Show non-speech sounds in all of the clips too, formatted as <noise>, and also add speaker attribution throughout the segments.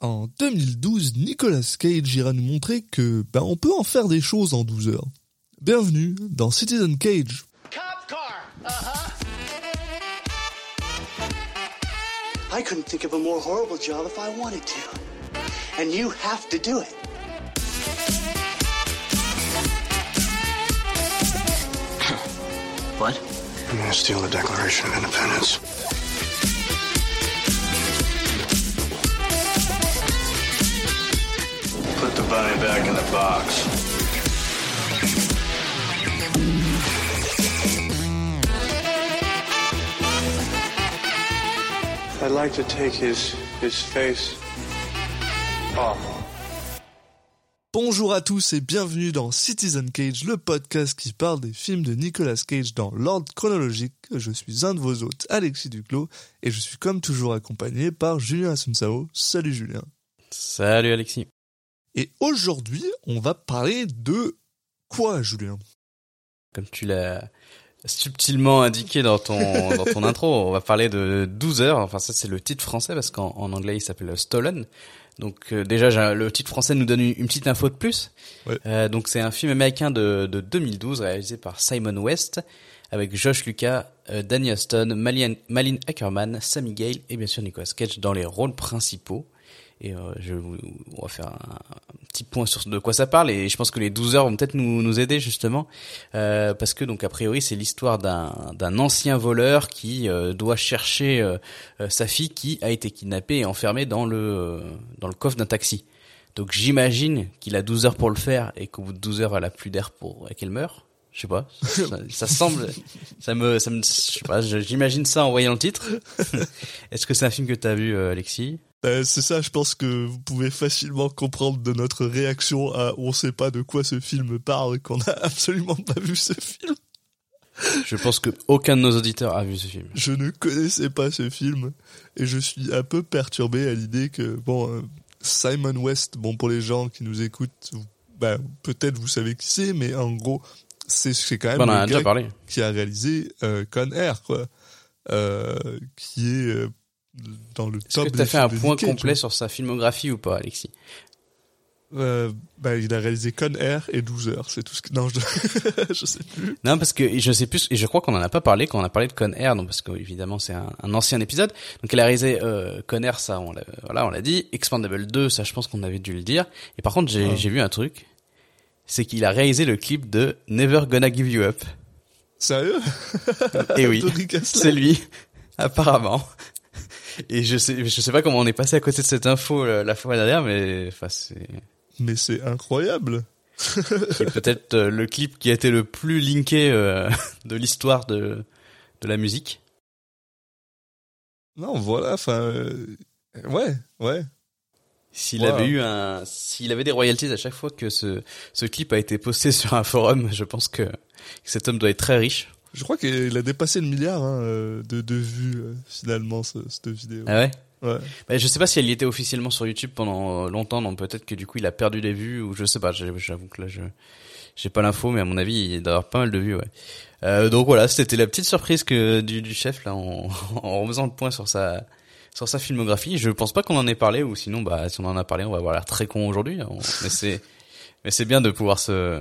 Speaker 1: En 2012, Nicolas Cage ira nous montrer que ben, on peut en faire des choses en 12 heures. Bienvenue dans Citizen Cage.
Speaker 2: Cop car. Uh-huh.
Speaker 3: I couldn't think of a more horrible job if I wanted to. And you have to do it.
Speaker 2: What?
Speaker 4: I'm gonna steal the Declaration of Independence? Put the bunny back in the box. I'd like to take his his face off.
Speaker 1: Bonjour à tous et bienvenue dans Citizen Cage, le podcast qui parle des films de Nicolas Cage dans l'ordre chronologique. Je suis un de vos hôtes, Alexis Duclos, et je suis comme toujours accompagné par Julien Asunsao. Salut Julien.
Speaker 5: Salut Alexis.
Speaker 1: Et aujourd'hui, on va parler de quoi, Julien?
Speaker 5: Comme tu l'as subtilement indiqué dans ton dans ton intro, on va parler de 12 heures. Enfin ça c'est le titre français parce qu'en en anglais il s'appelle Stolen. Donc euh, déjà le titre français nous donne une, une petite info de plus.
Speaker 1: Ouais.
Speaker 5: Euh, donc c'est un film américain de, de 2012 réalisé par Simon West avec Josh Lucas, euh, Danny Huston, Malin, Malin Ackerman, Sammy Gale et bien sûr Nicolas Cage dans les rôles principaux. Et euh, je on va faire un, petit point sur de quoi ça parle et je pense que les 12 heures vont peut-être nous, nous aider justement euh, parce que donc a priori c'est l'histoire d'un d'un ancien voleur qui euh, doit chercher euh, euh, sa fille qui a été kidnappée et enfermée dans le euh, dans le coffre d'un taxi. Donc j'imagine qu'il a 12 heures pour le faire et qu'au bout de 12 heures elle a plus d'air pour et qu'elle meurt. Je sais pas. Ça, ça semble, ça me, ça me, je sais pas. J'imagine ça en voyant le titre. <laughs> Est-ce que c'est un film que t'as vu, Alexis?
Speaker 1: Ben, C'est ça, je pense que vous pouvez facilement comprendre de notre réaction à on sait pas de quoi ce film parle, qu'on a <laughs> absolument pas vu ce film.
Speaker 5: Je pense que aucun de nos auditeurs a vu ce film.
Speaker 1: Je ne connaissais pas ce film et je suis un peu perturbé à l'idée que bon euh, Simon West, bon pour les gens qui nous écoutent, ben, peut-être vous savez qui c'est, mais en gros c'est c'est quand même
Speaker 5: Bon, on en
Speaker 1: le
Speaker 5: a
Speaker 1: gars qui a réalisé euh, Con Air quoi, euh, qui est euh, dans le
Speaker 5: Est-ce que
Speaker 1: des
Speaker 5: t'as fait un point complet sur sa filmographie ou pas, Alexis?
Speaker 1: Euh, bah, il a réalisé Con Air et 12 heures, c'est tout ce que... Non, je, <laughs> je sais plus.
Speaker 5: Non, parce que je sais plus, et je crois qu'on en a pas parlé quand on a parlé de Con Air, donc parce que évidemment c'est un, un ancien épisode. Donc elle a réalisé euh, Con Air, ça, on l'a, voilà, on l'a dit. Expandable 2, ça, je pense qu'on avait dû le dire. Et par contre, j'ai,
Speaker 1: Ah.
Speaker 5: j'ai vu un truc, c'est qu'il a réalisé le clip de Never Gonna Give You Up.
Speaker 1: Sérieux?
Speaker 5: Et oui, <laughs> c'est lui, apparemment. Et je sais, je sais pas comment on est passé à côté de cette info euh, la fois dernière, mais enfin c'est
Speaker 1: Mais c'est incroyable <laughs>
Speaker 5: qui est peut-être euh, le clip qui a été le plus linké euh, de l'histoire de de la musique.
Speaker 1: Non, voilà, enfin... euh, Ouais, ouais.
Speaker 5: S'il
Speaker 1: Wow.
Speaker 5: avait eu un, s'il avait des royalties à chaque fois que ce, ce clip a été posté <laughs> sur un forum, je pense que, que cet homme doit être très riche.
Speaker 1: Je crois qu'il a dépassé le milliard hein, euh, de, de vues, euh, finalement, ce- cette vidéo.
Speaker 5: Ah ouais?
Speaker 1: Ouais.
Speaker 5: Bah, je sais pas si elle y était officiellement sur YouTube pendant euh, longtemps, donc peut-être que du coup il a perdu des vues, ou je sais pas, j'avoue que là je, j'ai pas l'info, mais à mon avis il doit avoir pas mal de vues, ouais. Euh, donc voilà, c'était la petite surprise que du, du chef là, en, <laughs> en refaisant le point sur sa, sur sa filmographie. Je pense pas qu'on en ait parlé, ou sinon, bah, si on en a parlé, on va avoir l'air très con aujourd'hui. On- Mais c'est, mais c'est bien de pouvoir se,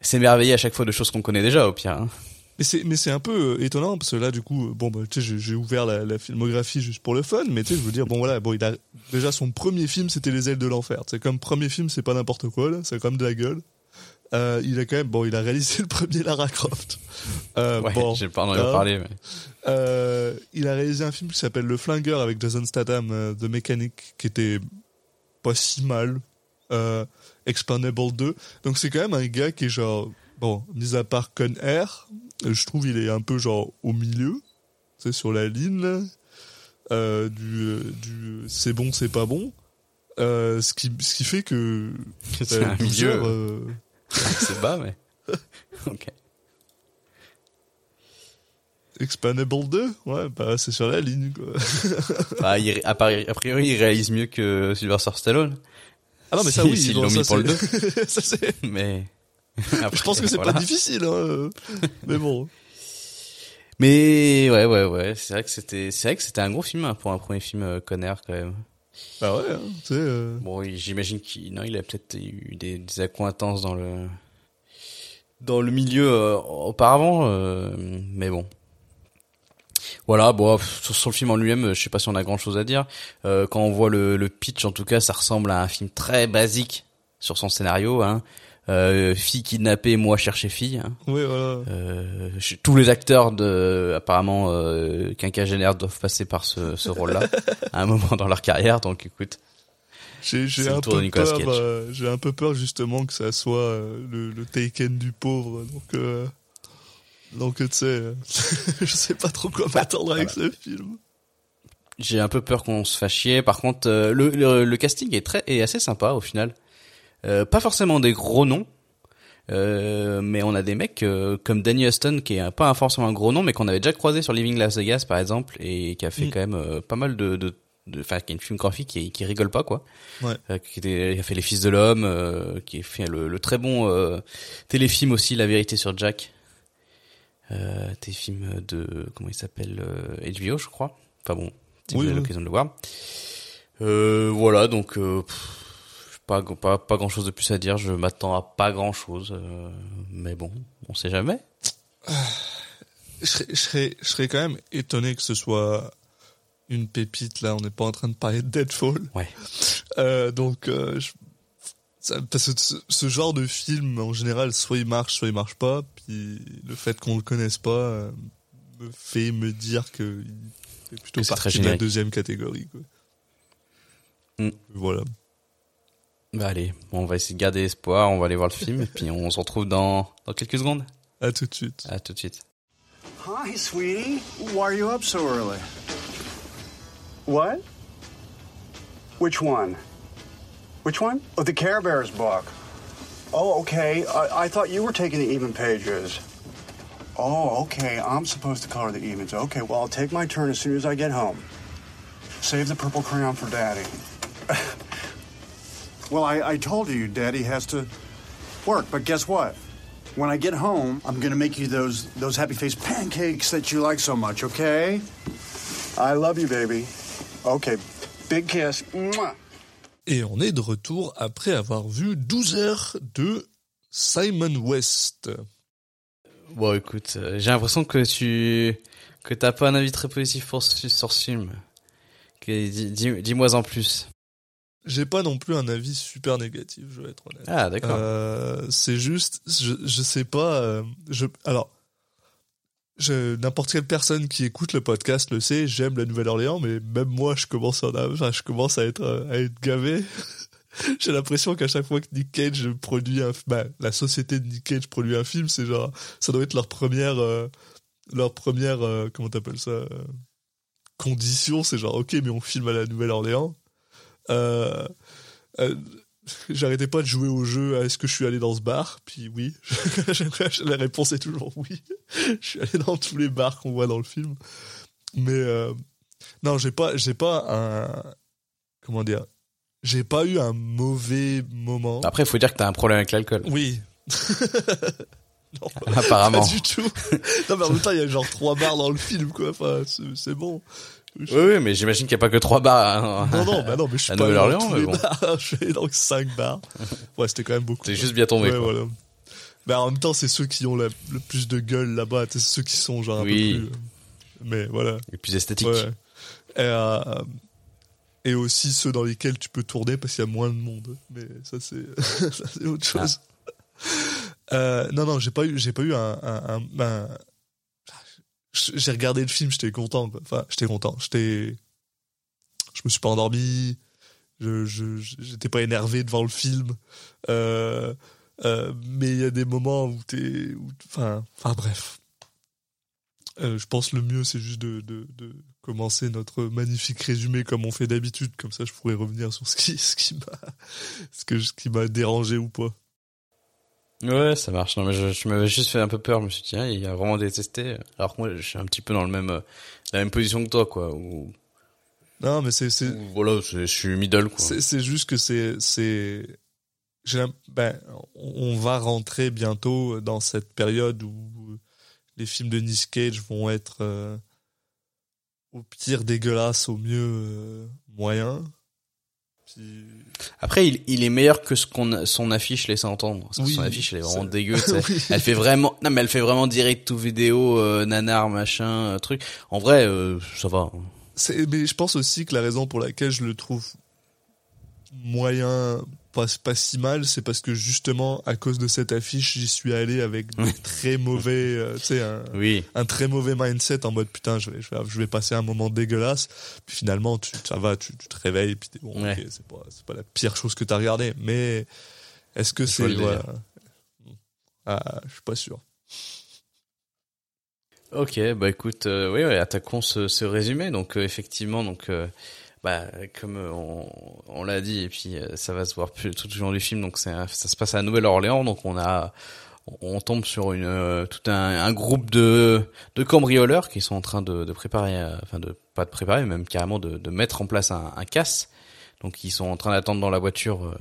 Speaker 5: s'émerveiller à chaque fois de choses qu'on connaît déjà, au pire. Hein.
Speaker 1: Mais c'est mais c'est un peu euh, étonnant parce que là du coup euh, bon bah tu sais j'ai- ouvert la, la filmographie juste pour le fun mais tu sais je veux dire bon voilà bon il a déjà son premier film c'était Les ailes de l'enfer c'est comme premier film c'est pas n'importe quoi là c'est comme de la gueule euh, il a quand même bon il a réalisé <laughs> le premier Lara Croft euh,
Speaker 5: Ouais,
Speaker 1: bon
Speaker 5: j'ai pas en
Speaker 1: hein.
Speaker 5: parler, mais.
Speaker 1: Il a réalisé un film qui s'appelle Le Flingueur avec Jason Statham The Mechanic qui était pas si mal Expandable 2 donc c'est quand même un gars qui est genre bon mis à part Con Air euh, je trouve il est un peu genre au milieu c'est sur la ligne là, euh, du, euh, du c'est bon c'est pas bon euh, ce qui ce qui fait que <laughs>
Speaker 5: C'est un
Speaker 1: 12
Speaker 5: milieu, <laughs> c'est bas, mais. <laughs> ok.
Speaker 1: Expandable 2 ouais bah c'est sur la ligne quoi
Speaker 5: Bah, il, a, priori- il réalise mieux que Sylvester Stallone.
Speaker 1: ah non mais ça
Speaker 5: Si-
Speaker 1: oui bon,
Speaker 5: l'ont mis pour le
Speaker 1: c'est- ça c'est
Speaker 5: Mais. <laughs>
Speaker 1: Je pense que c'est pas difficile, hein. euh. <laughs> Mais bon.
Speaker 5: Mais ouais, ouais, ouais. C'est vrai que c'était, c'est vrai que c'était un gros film hein, pour un premier film euh, Conner quand même.
Speaker 1: Bah ouais, hein, tu sais. euh,
Speaker 5: Bon, j'imagine qu'il non, il a peut-être eu des, des accointances dans le dans le milieu euh, auparavant, euh, mais bon. Voilà, bon, sur, sur le film en lui-même, euh, je sais pas si on a grand-chose à dire. Euh, quand on voit le, le pitch, en tout cas, ça ressemble à un film très basique sur son scénario. Hein. Euh, fille kidnappée, moi chercher fille. Hein.
Speaker 1: Ouais, voilà.
Speaker 5: Euh, je- tous les acteurs de apparemment euh, quinquagénaires doivent passer par ce, ce <laughs> rôle-là à un moment dans leur carrière. Donc, écoute.
Speaker 1: J'ai un peu peur. Euh, J'ai un peu peur justement que ça soit euh, le, le Taken du pauvre. Donc, euh, donc tu sais, euh, <laughs> je sais pas trop quoi m'attendre avec ce film.
Speaker 5: J'ai un peu peur qu'on se fasse chier. Par contre, euh, le, le, le casting est très est assez sympa au final. Euh, pas forcément des gros noms, euh, mais on a des mecs euh, comme Danny Huston qui est pas forcément un gros nom, mais qu'on avait déjà croisé sur Living Las Vegas par exemple et qui a fait
Speaker 1: Mm.
Speaker 5: quand même euh, pas mal de, de, de- enfin qui a une filmographie qui, qui rigole pas quoi.
Speaker 1: Ouais.
Speaker 5: Euh, qui était, a fait Les Fils de l'homme, euh, qui a fait le, le très bon euh, téléfilm aussi La vérité sur Jack. Euh, téléfilm de comment il s'appelle euh, HBO je crois. Enfin bon, si
Speaker 1: Oui,
Speaker 5: vous avez
Speaker 1: oui.
Speaker 5: l'occasion de le voir. Euh, voilà, donc euh, pff, pas, pas, pas grand chose de plus à dire. Je m'attends à pas grand chose, mais bon, on sait jamais.
Speaker 1: Je serais, je serais, je serais quand même étonné que ce soit une pépite. Là, on n'est pas en train de parler de Deadfall.
Speaker 5: Ouais.
Speaker 1: Euh, donc, euh, je- ça- parce que ce, ce genre de film, en général, soit il marche, soit il marche pas. Puis le fait qu'on le connaisse pas euh, me fait me dire que il fait plutôt
Speaker 5: Que
Speaker 1: partie de la deuxième catégorie. Quoi.
Speaker 5: Mm.
Speaker 1: Voilà.
Speaker 5: Bah allez, on va essayer de garder espoir, on va aller voir le film et puis on se retrouve dans, dans quelques secondes.
Speaker 1: À tout de suite.
Speaker 5: À tout de suite.
Speaker 6: Hi, sweetie. Why are you up so early? What? Which one? Which one? Oh, the Care Bears book. Oh, okay. I, I thought you were taking the even pages. Oh, okay. I'm supposed to color the evens. Okay, well, I'll take my turn as soon as I get home. Save the purple crayon for Daddy. <laughs> well, I, I told you Daddy has to work, but guess what? When I get home, I'm gonna make you those those happy face pancakes that you like so much, okay? I love you, baby. Okay, big kiss. Mwah.
Speaker 1: Et on est de retour après avoir vu 12 heures de Simon West.
Speaker 5: Bon écoute, euh, j'ai l'impression que tu que t'as pas un avis très positif pour ce, sur ce film. Que- dis- dis- Dis-moi en plus.
Speaker 1: J'ai pas non plus un avis super négatif, je vais être honnête.
Speaker 5: Ah d'accord.
Speaker 1: Euh, c'est juste, je, je sais pas. euh, je, alors, je, n'importe quelle personne qui écoute le podcast le sait. J'aime la Nouvelle-Orléans, mais même moi, je commence à, en enfin, je commence à être, à être gavé. <laughs> J'ai l'impression qu'à chaque fois que Nick Cage produit un, bah, la société de Nick Cage produit un film, c'est genre, ça doit être leur première, euh, leur première, euh, comment t'appelles ça, euh, condition. C'est genre, ok, mais on filme à la Nouvelle-Orléans. Euh, euh, J'arrêtais pas de jouer au jeu. Est-ce que je suis allé dans ce bar? Puis oui. <laughs> la réponse est toujours oui. je suis allé dans tous les bars qu'on voit dans le film. Mais euh, non, j'ai pas, j'ai pas un, comment dire, j'ai pas eu un mauvais moment.
Speaker 5: Après, il faut dire que t'as un problème avec l'alcool.
Speaker 1: Oui. <laughs> non,
Speaker 5: Apparemment.
Speaker 1: pas du tout. Non, mais en même temps, il y a genre trois bars dans le film, quoi. Enfin, c'est bon.
Speaker 5: Oui, oui, mais j'imagine qu'il n'y a pas que trois bars. hein.
Speaker 1: Non, non, bah non, mais je suis
Speaker 5: À
Speaker 1: pas dans tous
Speaker 5: mais
Speaker 1: les
Speaker 5: bon.
Speaker 1: bars. <laughs> Je suis dans cinq bars. Ouais, c'était quand même beaucoup.
Speaker 5: T'es juste bien tombé.
Speaker 1: Ouais,
Speaker 5: quoi.
Speaker 1: voilà. Bah, en même temps, c'est ceux qui ont la- le plus de gueule là-bas. C'est ceux qui sont genre un
Speaker 5: Oui.
Speaker 1: peu plus. euh, Mais voilà.
Speaker 5: Et plus esthétique.
Speaker 1: Ouais. Et, euh, et aussi ceux dans lesquels tu peux tourner parce qu'il y a moins de monde. Mais ça, c'est <laughs> autre chose. Euh, non, non, j'ai pas eu, j'ai pas eu un. un, un- un- j'ai regardé le film, j'étais content. quoi. Enfin, j'étais content. J'étais. Je me suis pas endormi. Je, j'étais pas énervé devant le film. Euh, euh, mais il y a des moments où t'es. Enfin, enfin bref. Euh, je pense le mieux, c'est juste de, de, de commencer notre magnifique résumé comme on fait d'habitude. Comme ça, je pourrais revenir sur ce qui, ce qui m'a, ce que, ce qui m'a dérangé ou pas.
Speaker 5: Ouais, ça marche. Non, mais je, je m'avais juste fait un peu peur. Je me suis dit, tiens, il a vraiment détesté. Alors que moi, je suis un petit peu dans le même, euh, la même position que toi, quoi. Où,
Speaker 1: Non, mais c'est,
Speaker 5: voilà, je suis middle, quoi.
Speaker 1: c'est, c'est juste que c'est, c'est, ben, on va rentrer bientôt dans cette période où les films de Nick Cage vont être euh, au pire dégueulasses, au mieux euh, moyen.
Speaker 5: Après, il, il est meilleur que ce qu'on son affiche laisse entendre. Parce que
Speaker 1: Oui,
Speaker 5: son affiche, elle est vraiment
Speaker 1: ça-
Speaker 5: dégueu. <laughs>
Speaker 1: Oui.
Speaker 5: Elle fait vraiment, non mais elle fait vraiment direct tout vidéo, euh, nanar, machin, euh, truc. En vrai, euh, ça va.
Speaker 1: C'est- Mais je pense aussi que la raison pour laquelle je le trouve moyen, pas, pas si mal, c'est parce que justement, à cause de cette affiche, j'y suis allé avec des très mauvais, euh, tu sais, un,
Speaker 5: Oui.
Speaker 1: un très mauvais mindset en mode putain, je vais, je vais, je vais passer un moment dégueulasse. Puis finalement, tu, ça va, tu, tu te réveilles, puis bon,
Speaker 5: Ouais.
Speaker 1: c'est pas, la pire chose que t'as regardé. Mais est-ce que c'est, voilà. Ah, je suis pas sûr.
Speaker 5: Ok, bah écoute, euh, oui, ouais, attaquons ce, ce résumé. Donc euh, effectivement, donc euh, bah comme euh, on, on l'a dit et puis euh, ça va se voir plus tout au long du film. Donc ça se passe à Nouvelle-Orléans. Donc on a on tombe sur une euh, tout un, un groupe de de cambrioleurs qui sont en train de, de préparer, enfin de pas de préparer, même carrément de, de mettre en place un, un casse. Donc ils sont en train d'attendre dans la voiture. euh,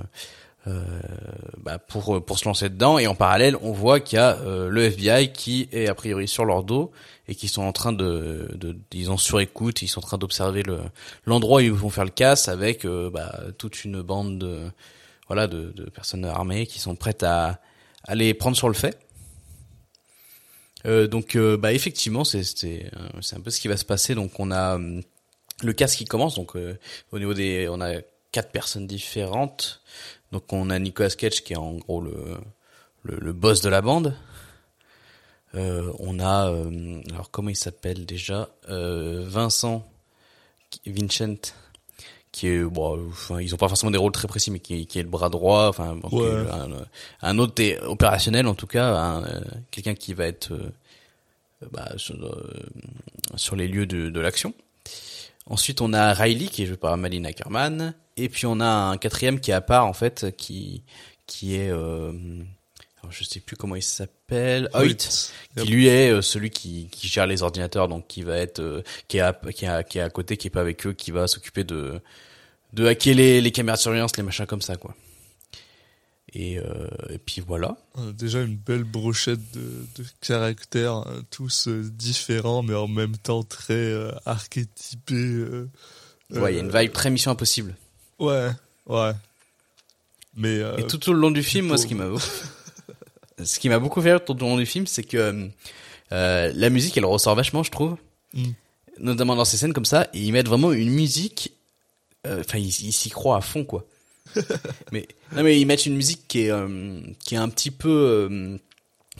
Speaker 5: bah, pour pour se lancer dedans. Et en parallèle on voit qu'il y a euh, le FBI qui est a priori sur leur dos et qui sont en train de, de ils ont sur écoute ils sont en train d'observer le l'endroit où ils vont faire le casse avec euh, bah, toute une bande de voilà de, de personnes armées qui sont prêtes à, à les prendre sur le fait. Euh, donc euh, bah effectivement c'est euh, c'est un peu ce qui va se passer. Donc on a hum, le casse qui commence. Donc euh, au niveau des on a quatre personnes différentes donc on a Nicolas Cage qui est en gros le le, le boss de la bande. Euh, on a euh, alors comment il s'appelle déjà? Euh, Vincent Vincent qui est bon enfin ils ont pas forcément des rôles très précis mais qui, qui est le bras droit enfin
Speaker 1: Ouais.
Speaker 5: un, un autre est opérationnel en tout cas un, euh, quelqu'un qui va être euh, bah, sur, euh, sur les lieux de, de l'action Ensuite, on a Riley qui est joué par Malin Ackerman, et puis on a un quatrième qui est à part en fait, qui qui est, euh, je sais plus comment il s'appelle, Hoyt, qui lui est euh, celui qui, qui gère les ordinateurs, donc qui va être, euh, qui est à, qui est à, qui est à côté, qui est pas avec eux, qui va s'occuper de de hacker les, les caméras de surveillance, les machins comme ça quoi. Et, euh, et puis voilà.
Speaker 1: On a déjà une belle brochette de, de caractères, tous euh, différents, mais en même temps très euh, archétypés.
Speaker 5: Ouais, il y a une vibe très Mission Impossible.
Speaker 1: Ouais, ouais. Mais euh,
Speaker 5: Et tout au long du film, moi, ce qui m'a <laughs> ce qui m'a beaucoup fait rire tout au long du film, c'est que euh, la musique, elle ressort vachement, je trouve,
Speaker 1: Mm.
Speaker 5: notamment dans ces scènes comme ça. Et ils mettent vraiment une musique. euh, Enfin, ils ils s'y croient à fond, quoi. <laughs> mais non, mais ils mettent une musique qui est euh, qui est un petit peu euh,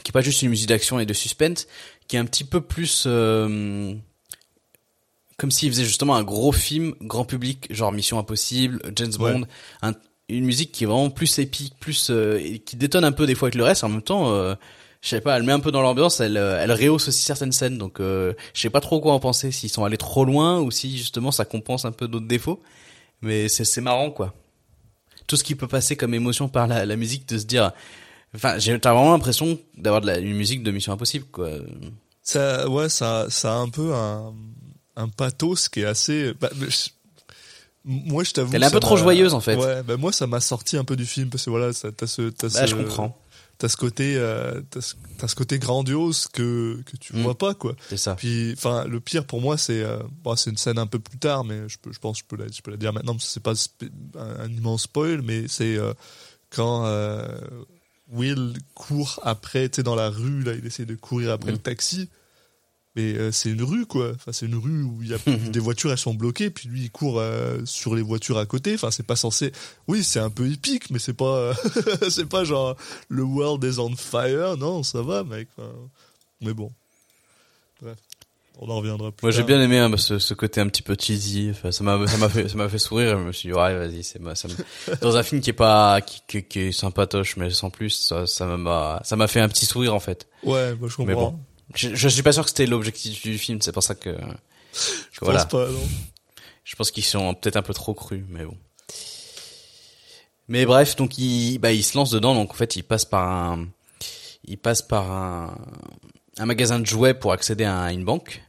Speaker 5: qui est pas juste une musique d'action et de suspense, qui est un petit peu plus euh, comme s'ils faisaient justement un gros film grand public, genre Mission Impossible, James
Speaker 1: Ouais.
Speaker 5: Bond, un- une musique qui est vraiment plus épique, plus euh, qui détonne un peu des fois avec le reste. En même temps, euh, je sais pas, elle met un peu dans l'ambiance, elle, euh, elle rehausse aussi certaines scènes. Donc, euh, je sais pas trop quoi en penser, s'ils sont allés trop loin ou si justement ça compense un peu d'autres défauts. Mais c'est marrant quoi. Tout ce qui peut passer comme émotion par la, la musique, de se dire. Enfin, j'ai t'as vraiment l'impression d'avoir de la, une musique de Mission Impossible quoi.
Speaker 1: ça, ouais, ça, ça a un peu un, un pathos qui est assez. bah, moi, je t'avoue.
Speaker 5: Elle est un peu trop joyeuse, en fait.
Speaker 1: Ouais, bah moi, ça m'a sorti un peu du film parce que voilà, t'as ce, t'as
Speaker 5: Bah,
Speaker 1: ce,
Speaker 5: je comprends.
Speaker 1: T'as ce côté, euh, t'as ce, côté grandiose que que tu
Speaker 5: Mm.
Speaker 1: vois pas quoi.
Speaker 5: C'est ça.
Speaker 1: Puis, enfin, le pire pour moi, c'est, euh, bon, c'est une scène un peu plus tard, mais je, peux, je pense que je peux la, je peux la dire maintenant, parce que c'est pas un immense spoil, mais c'est euh, quand euh, Will court après, tu sais, dans la rue, là, il essaie de courir après
Speaker 5: Mm.
Speaker 1: le taxi. Mais euh, c'est une rue, quoi. Enfin, c'est une rue où il y a <laughs> des voitures, elles sont bloquées, puis lui, il court euh, sur les voitures à côté. Enfin, c'est pas censé. Oui, c'est un peu épique, mais c'est pas, <laughs> c'est pas genre le world is on fire. Non, ça va, mec. Enfin, mais bon. Bref, on en reviendra plus.
Speaker 5: Moi j'ai bien aimé hein, ce, ce côté un petit peu cheesy. Enfin, ça m'a ça m'a fait ça m'a fait sourire. Je me suis dit ouais vas-y c'est moi ça dans un film qui est pas qui, qui, qui est sympatoche mais sans plus ça ça m'a ça m'a fait un petit sourire en fait.
Speaker 1: Ouais, moi je comprends.
Speaker 5: Mais bon. Je, je suis pas sûr que c'était l'objectif du film. C'est pour ça que, que
Speaker 1: je
Speaker 5: voilà.
Speaker 1: pense pas, non.
Speaker 5: Je pense qu'ils sont peut-être un peu trop crus, mais bon. Mais bref, donc il, bah, il se lance dedans. Donc en fait, il passe par un, il passe par un, un magasin de jouets pour accéder à une banque.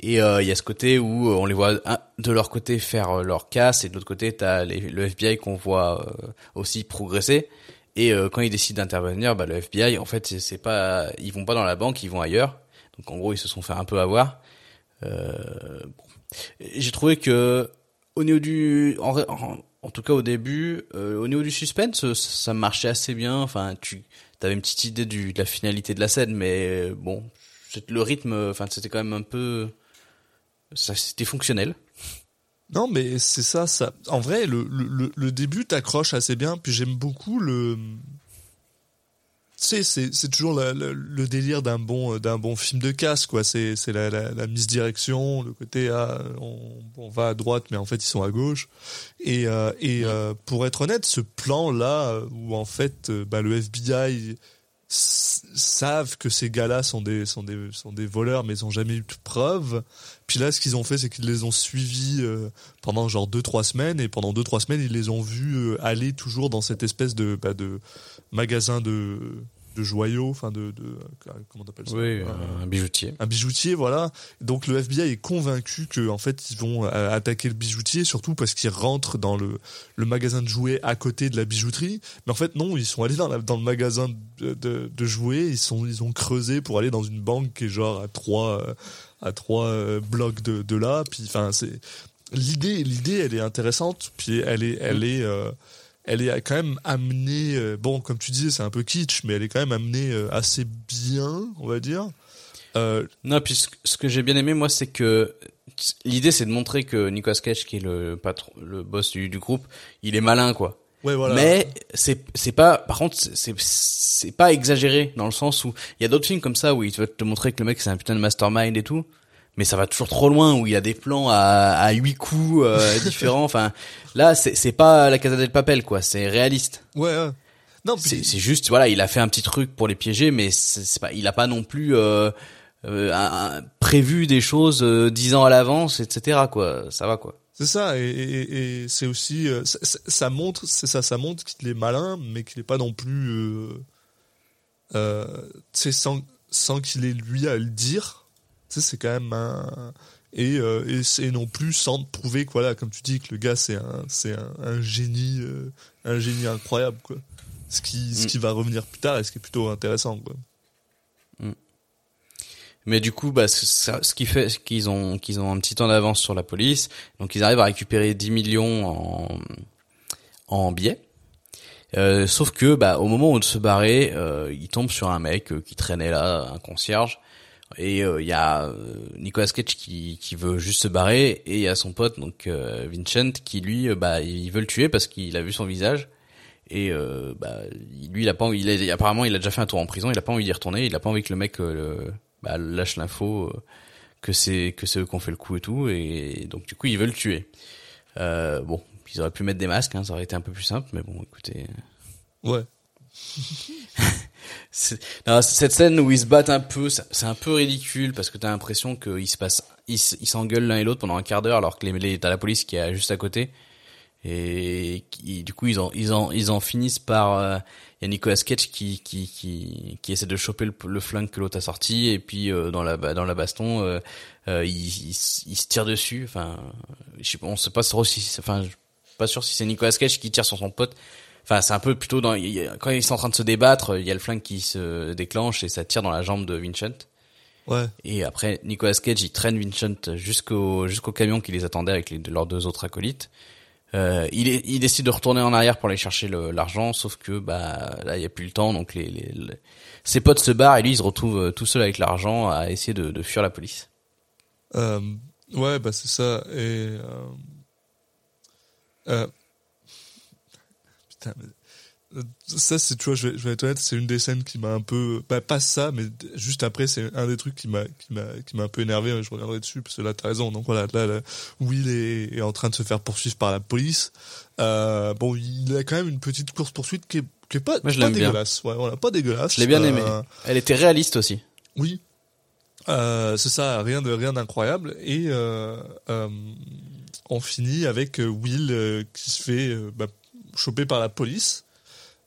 Speaker 5: Et euh, il y a ce côté où euh, on les voit de leur côté faire euh, leur casse et de l'autre côté t'as le FBI qu'on voit euh, aussi progresser. Et euh, quand ils décident d'intervenir, bah, le FBI en fait c'est- pas, ils vont pas dans la banque, ils vont ailleurs. Donc en gros ils se sont fait un peu avoir. Euh. J'ai trouvé que au niveau du en, tout cas au début, euh, au niveau du suspense, ça, marchait assez bien. Enfin, tu avais une petite idée de la finalité de la scène, mais bon, le rythme, enfin, c'était quand même un peu, ça c'était fonctionnel.
Speaker 1: Non, mais c'est ça, ça. En vrai, le, le, début t'accroche assez bien, puis j'aime beaucoup le. Tu sais, c'est, toujours la- la- le délire d'un bon, d'un bon film de casse, quoi. C'est, la, la, misdirection, le côté, ah, on, on va à droite, mais en fait, ils sont à gauche. Et, euh, et euh, pour être honnête, ce plan-là, où en fait, euh, bah, le FBI savent que ces gars-là sont des, sont des, sont des voleurs, mais ils ont jamais eu de preuves. Puis là, ce qu'ils ont fait, c'est qu'ils les ont suivis euh, pendant genre deux trois semaines, et pendant deux trois semaines, ils les ont vus euh, aller toujours dans cette espèce de, bah, de magasin de, de joyaux, enfin de, de euh, comment on appelle ça?
Speaker 5: Oui,
Speaker 1: Un-
Speaker 5: un bijoutier.
Speaker 1: un bijoutier, voilà. Donc le FBI est convaincu que en fait ils vont euh, attaquer le bijoutier, surtout parce qu'ils rentrent dans le, le magasin de jouets à côté de la bijouterie. Mais en fait non, ils sont allés dans, la- dans le magasin de, de, de jouets, ils sont ils ont creusé pour aller dans une banque qui est genre à trois euh, à trois euh, blocs de, là. Puis enfin c'est l'idée l'idée elle est intéressante, puis elle est elle est euh, elle est quand même amenée, euh, bon, comme tu disais, c'est un peu kitsch, mais elle est quand même amenée assez bien, on va dire.
Speaker 5: Non, puis ce, que j'ai bien aimé moi, c'est que l'idée c'est de montrer que Nicolas Cage, qui est le patron, le boss du groupe, il est malin quoi.
Speaker 1: Ouais, voilà.
Speaker 5: Mais c'est c'est pas par contre c'est- c'est pas exagéré dans le sens où il y a d'autres films comme ça où ils veulent te montrer que le mec c'est un putain de mastermind et tout mais ça va toujours trop loin où il y a des plans à à huit coups euh, <laughs> différents. Enfin là c'est c'est pas la Casa del Papel quoi. C'est réaliste.
Speaker 1: Ouais, ouais. Non,
Speaker 5: c'est c'est juste voilà il a fait un petit truc pour les piéger mais c'est pas il a pas non plus euh, euh, un- un- prévu des choses euh, dix ans à l'avance etc quoi. Ça va quoi
Speaker 1: c'est ça, et, et, et c'est aussi, euh, ça, montre, c'est ça, ça montre qu'il est malin, mais qu'il est pas non plus, euh, euh, sans, sans qu'il ait lui à le dire. C'est quand même un, et, euh, et c'est non plus sans prouver que voilà, comme tu dis, que le gars c'est un, c'est un, un génie, euh, un génie incroyable, quoi. Ce qui, ce
Speaker 5: Mm.
Speaker 1: qui va revenir plus tard et ce qui est plutôt intéressant, quoi.
Speaker 5: Mais du coup, bah, ça- ce qui fait qu'ils ont qu'ils ont un petit temps d'avance sur la police, donc ils arrivent à récupérer 10 millions en en billets. Euh, sauf que, bah, au moment où de se barrer, euh, ils tombent sur un mec euh, qui traînait là, un concierge, et euh, il y a euh, Nicolas Cage qui qui veut juste se barrer, et il y a son pote donc Vincent qui lui, bah, il veut le tuer parce qu'il a vu son visage. Et bah, lui, il a pas envie. Il a, apparemment, il a déjà fait un tour en prison. Il a pas envie d'y retourner. Il a pas envie que le mec le, bah, lâche l'info euh, que c'est que c'est eux qui ont fait le coup et tout. Et donc du coup, ils veulent le tuer. Euh, bon, ils auraient pu mettre des masques. Hein, ça aurait été un peu plus simple. Mais bon, écoutez.
Speaker 1: Ouais. <laughs>
Speaker 5: c'est- non, cette scène où ils se battent un peu, c'est un peu ridicule parce que t'as l'impression qu'ils se passent, ils s'engueulent l'un et l'autre pendant un quart d'heure alors que les, les- t'as la police qui est juste à côté et qui, du coup ils en ils en ils en finissent par euh, il y a Nicolas Cage qui qui qui qui essaie de choper le, le flingue que l'autre a sorti et puis euh, dans la dans la baston euh, euh, il, il, il se tire dessus enfin je sais pas on sait pas trop si enfin je suis pas sûr si c'est Nicolas Cage qui tire sur son pote Enfin, c'est un peu plutôt dans il quand ils sont en train de se débattre, il y a le flingue qui se déclenche et ça tire dans la jambe de Vincent.
Speaker 1: Ouais.
Speaker 5: Et après, Nicolas Cage, il traîne Vincent jusqu'au jusqu'au camion qui les attendait avec les, leurs deux autres acolytes. Euh, il, est, il décide de retourner en arrière pour aller chercher l'argent, sauf que bah là, il y a plus le temps, donc les, les, ses potes se barrent et lui, il se retrouve euh, tout seul avec l'argent à essayer de, de fuir la police.
Speaker 1: Euh, ouais, bah c'est ça. Et euh, euh, putain, ça c'est tu vois, je vais, je vais être honnête, c'est une des scènes qui m'a un peu, bah pas ça, mais juste après c'est un des trucs qui m'a qui m'a qui m'a un peu énervé. mais Je reviendrai dessus parce que là t'as raison. Donc voilà, là, là Will est, est en train de se faire poursuivre par la police. Euh, bon, il a quand même une petite course poursuite qui est qui est pas,
Speaker 5: Moi, je
Speaker 1: pas
Speaker 5: bien.
Speaker 1: dégueulasse. Ouais, voilà, pas dégueulasse.
Speaker 5: Je l'ai bien
Speaker 1: Euh,
Speaker 5: aimé. Elle était réaliste aussi.
Speaker 1: oui. Euh, c'est ça, rien de rien d'incroyable. Et euh, on finit avec Will qui se fait bah, choper par la police,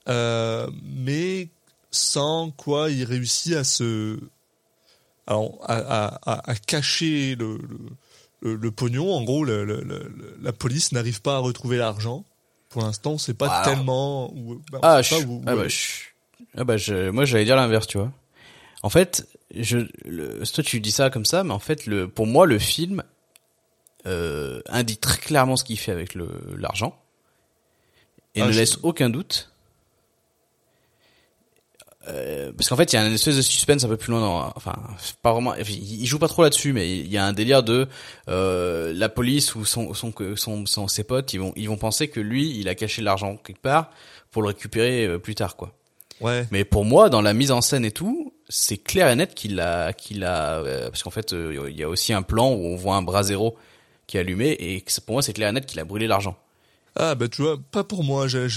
Speaker 1: euh, mais sans quoi il réussit à se, alors, à, à, à, cacher le, le, le, pognon. En gros, le, la police n'arrive pas à retrouver l'argent. Pour l'instant, c'est pas tellement. Où, bah,
Speaker 5: Ah,
Speaker 1: sait
Speaker 5: je,
Speaker 1: pas où- où
Speaker 5: ah bah, je- ah bah, je- moi j'allais dire l'inverse, tu vois. En fait, je, le, toi tu dis ça comme ça, mais en fait, le, pour moi, le film euh, indique très clairement ce qu'il fait avec le l'argent. et
Speaker 1: Ah,
Speaker 5: ne laisse aucun doute. Euh, parce qu'en fait, il y a une espèce de suspense un peu plus loin. Dans, enfin, pas vraiment. Il joue pas trop là-dessus, mais il y a un délire de euh, la police ou son, son, son, son- ses potes, ils vont, ils vont penser que lui, il a caché l'argent quelque part pour le récupérer euh, plus tard, quoi.
Speaker 1: Ouais.
Speaker 5: Mais pour moi, dans la mise en scène et tout, c'est clair et net qu'il a, qu'il a, euh, parce qu'en fait, euh, il y a aussi un plan où on voit un bras zéro qui est allumé et pour moi, c'est clair et net qu'il a brûlé l'argent.
Speaker 1: Ah bah tu vois, pas pour moi, j'ai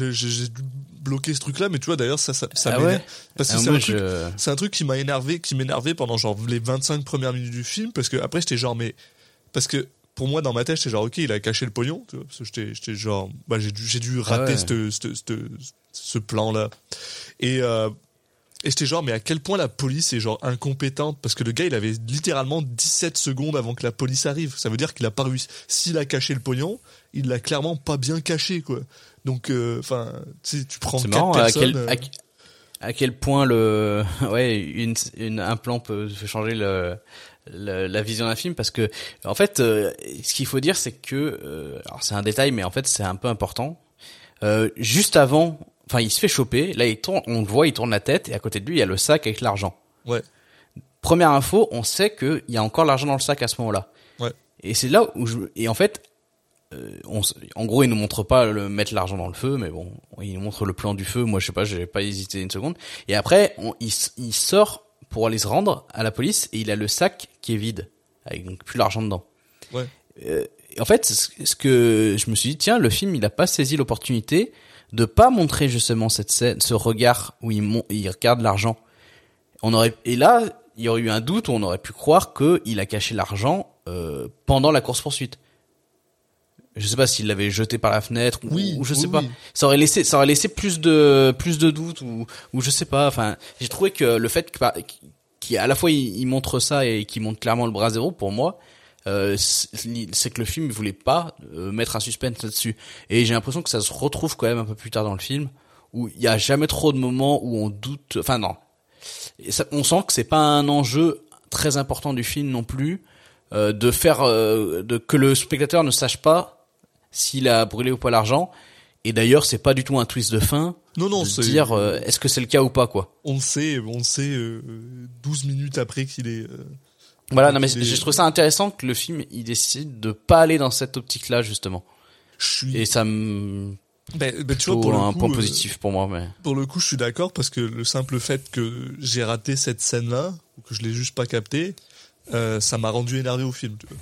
Speaker 1: bloquer ce truc-là, mais tu vois d'ailleurs ça, ça, ça
Speaker 5: Ah ouais
Speaker 1: Parce que
Speaker 5: Ah,
Speaker 1: c'est un, truc,
Speaker 5: je-
Speaker 1: un truc qui m'a énervé, qui m'énervait pendant genre les 25 premières minutes du film, parce que après j'étais genre mais... Parce que pour moi dans ma tête j'étais genre ok il a caché le pognon, tu vois, parce que j'étais j'étais genre... Bah j'ai dû, j'ai dû rater
Speaker 5: ouais.
Speaker 1: cette- cette- cette- ce plan-là. Et... Euh, et j'étais genre, mais à quel point la police est genre incompétente? Parce que le gars, il avait littéralement 17 secondes avant que la police arrive. Ça veut dire qu'il a pas réussi. S'il a caché le pognon, il l'a clairement pas bien caché, quoi. Donc, euh, enfin, tu sais, tu prends
Speaker 5: C'est
Speaker 1: quatre
Speaker 5: marrant à
Speaker 1: personnes.
Speaker 5: quel,
Speaker 1: euh,
Speaker 5: à, à quel point le, <laughs> ouais, une, une, un plan peut changer le, la vision d'un film parce que, en fait, euh, ce qu'il faut dire, c'est que, euh, alors c'est un détail, mais en fait, c'est un peu important. Euh, juste avant, enfin, il se fait choper. Là, il tourne, on le voit, il tourne la tête et à côté de lui, il y a le sac avec l'argent.
Speaker 1: Ouais.
Speaker 5: Première info, on sait qu'il y a encore l'argent dans le sac à ce moment-là.
Speaker 1: Ouais.
Speaker 5: Et c'est là où je, et en fait, euh, on, en gros, il nous montre pas le mettre l'argent dans le feu, mais bon, il nous montre le plan du feu. Moi, je sais pas, j'ai pas hésité une seconde. Et après, on, il, il sort pour aller se rendre à la police et il a le sac qui est vide, avec donc plus l'argent dedans.
Speaker 1: Ouais.
Speaker 5: Euh, et en fait, ce ce que je me suis dit, tiens, le film, il a pas saisi l'opportunité de pas montrer justement cette scène, ce regard où il, il regarde l'argent. On aurait et là, il y aurait eu un doute où on aurait pu croire que il a caché l'argent euh, pendant la course poursuite. Je sais pas s'il l'avait jeté par la fenêtre ou,
Speaker 1: Oui,
Speaker 5: ou je
Speaker 1: oui,
Speaker 5: sais pas.
Speaker 1: oui.
Speaker 5: Ça aurait laissé, ça aurait laissé plus de plus de doutes ou ou je sais pas. Enfin, j'ai trouvé que le fait que qui à la fois il, il montre ça et qu'il montre clairement le bras zéro pour moi, euh, c'est que le film voulait pas euh, mettre un suspense là-dessus. Et j'ai l'impression que ça se retrouve quand même un peu plus tard dans le film où il y a jamais trop de moments où on doute. Enfin non, Et ça- on sent que c'est pas un enjeu très important du film non plus euh, de faire euh, de que le spectateur ne sache pas s'il a brûlé ou pas l'argent. Et d'ailleurs, c'est pas du tout un twist de fin.
Speaker 1: Non, non,
Speaker 5: de
Speaker 1: c'est-
Speaker 5: dire euh, est-ce que c'est le cas ou pas quoi.
Speaker 1: On sait, on sait euh, 12 minutes après qu'il est... euh,
Speaker 5: Voilà, non mais j'ai trouvé ça intéressant que le film il décide de pas aller dans cette optique-là justement.
Speaker 1: je suis...
Speaker 5: Et ça me
Speaker 1: ben, tu vois, pour le
Speaker 5: un
Speaker 1: coup,
Speaker 5: point
Speaker 1: euh,
Speaker 5: positif pour moi. Mais
Speaker 1: Pour le coup, je suis d'accord parce que le simple fait que j'ai raté cette scène-là, ou que je l'ai juste pas capté, euh, ça m'a rendu énervé au film. Tu vois.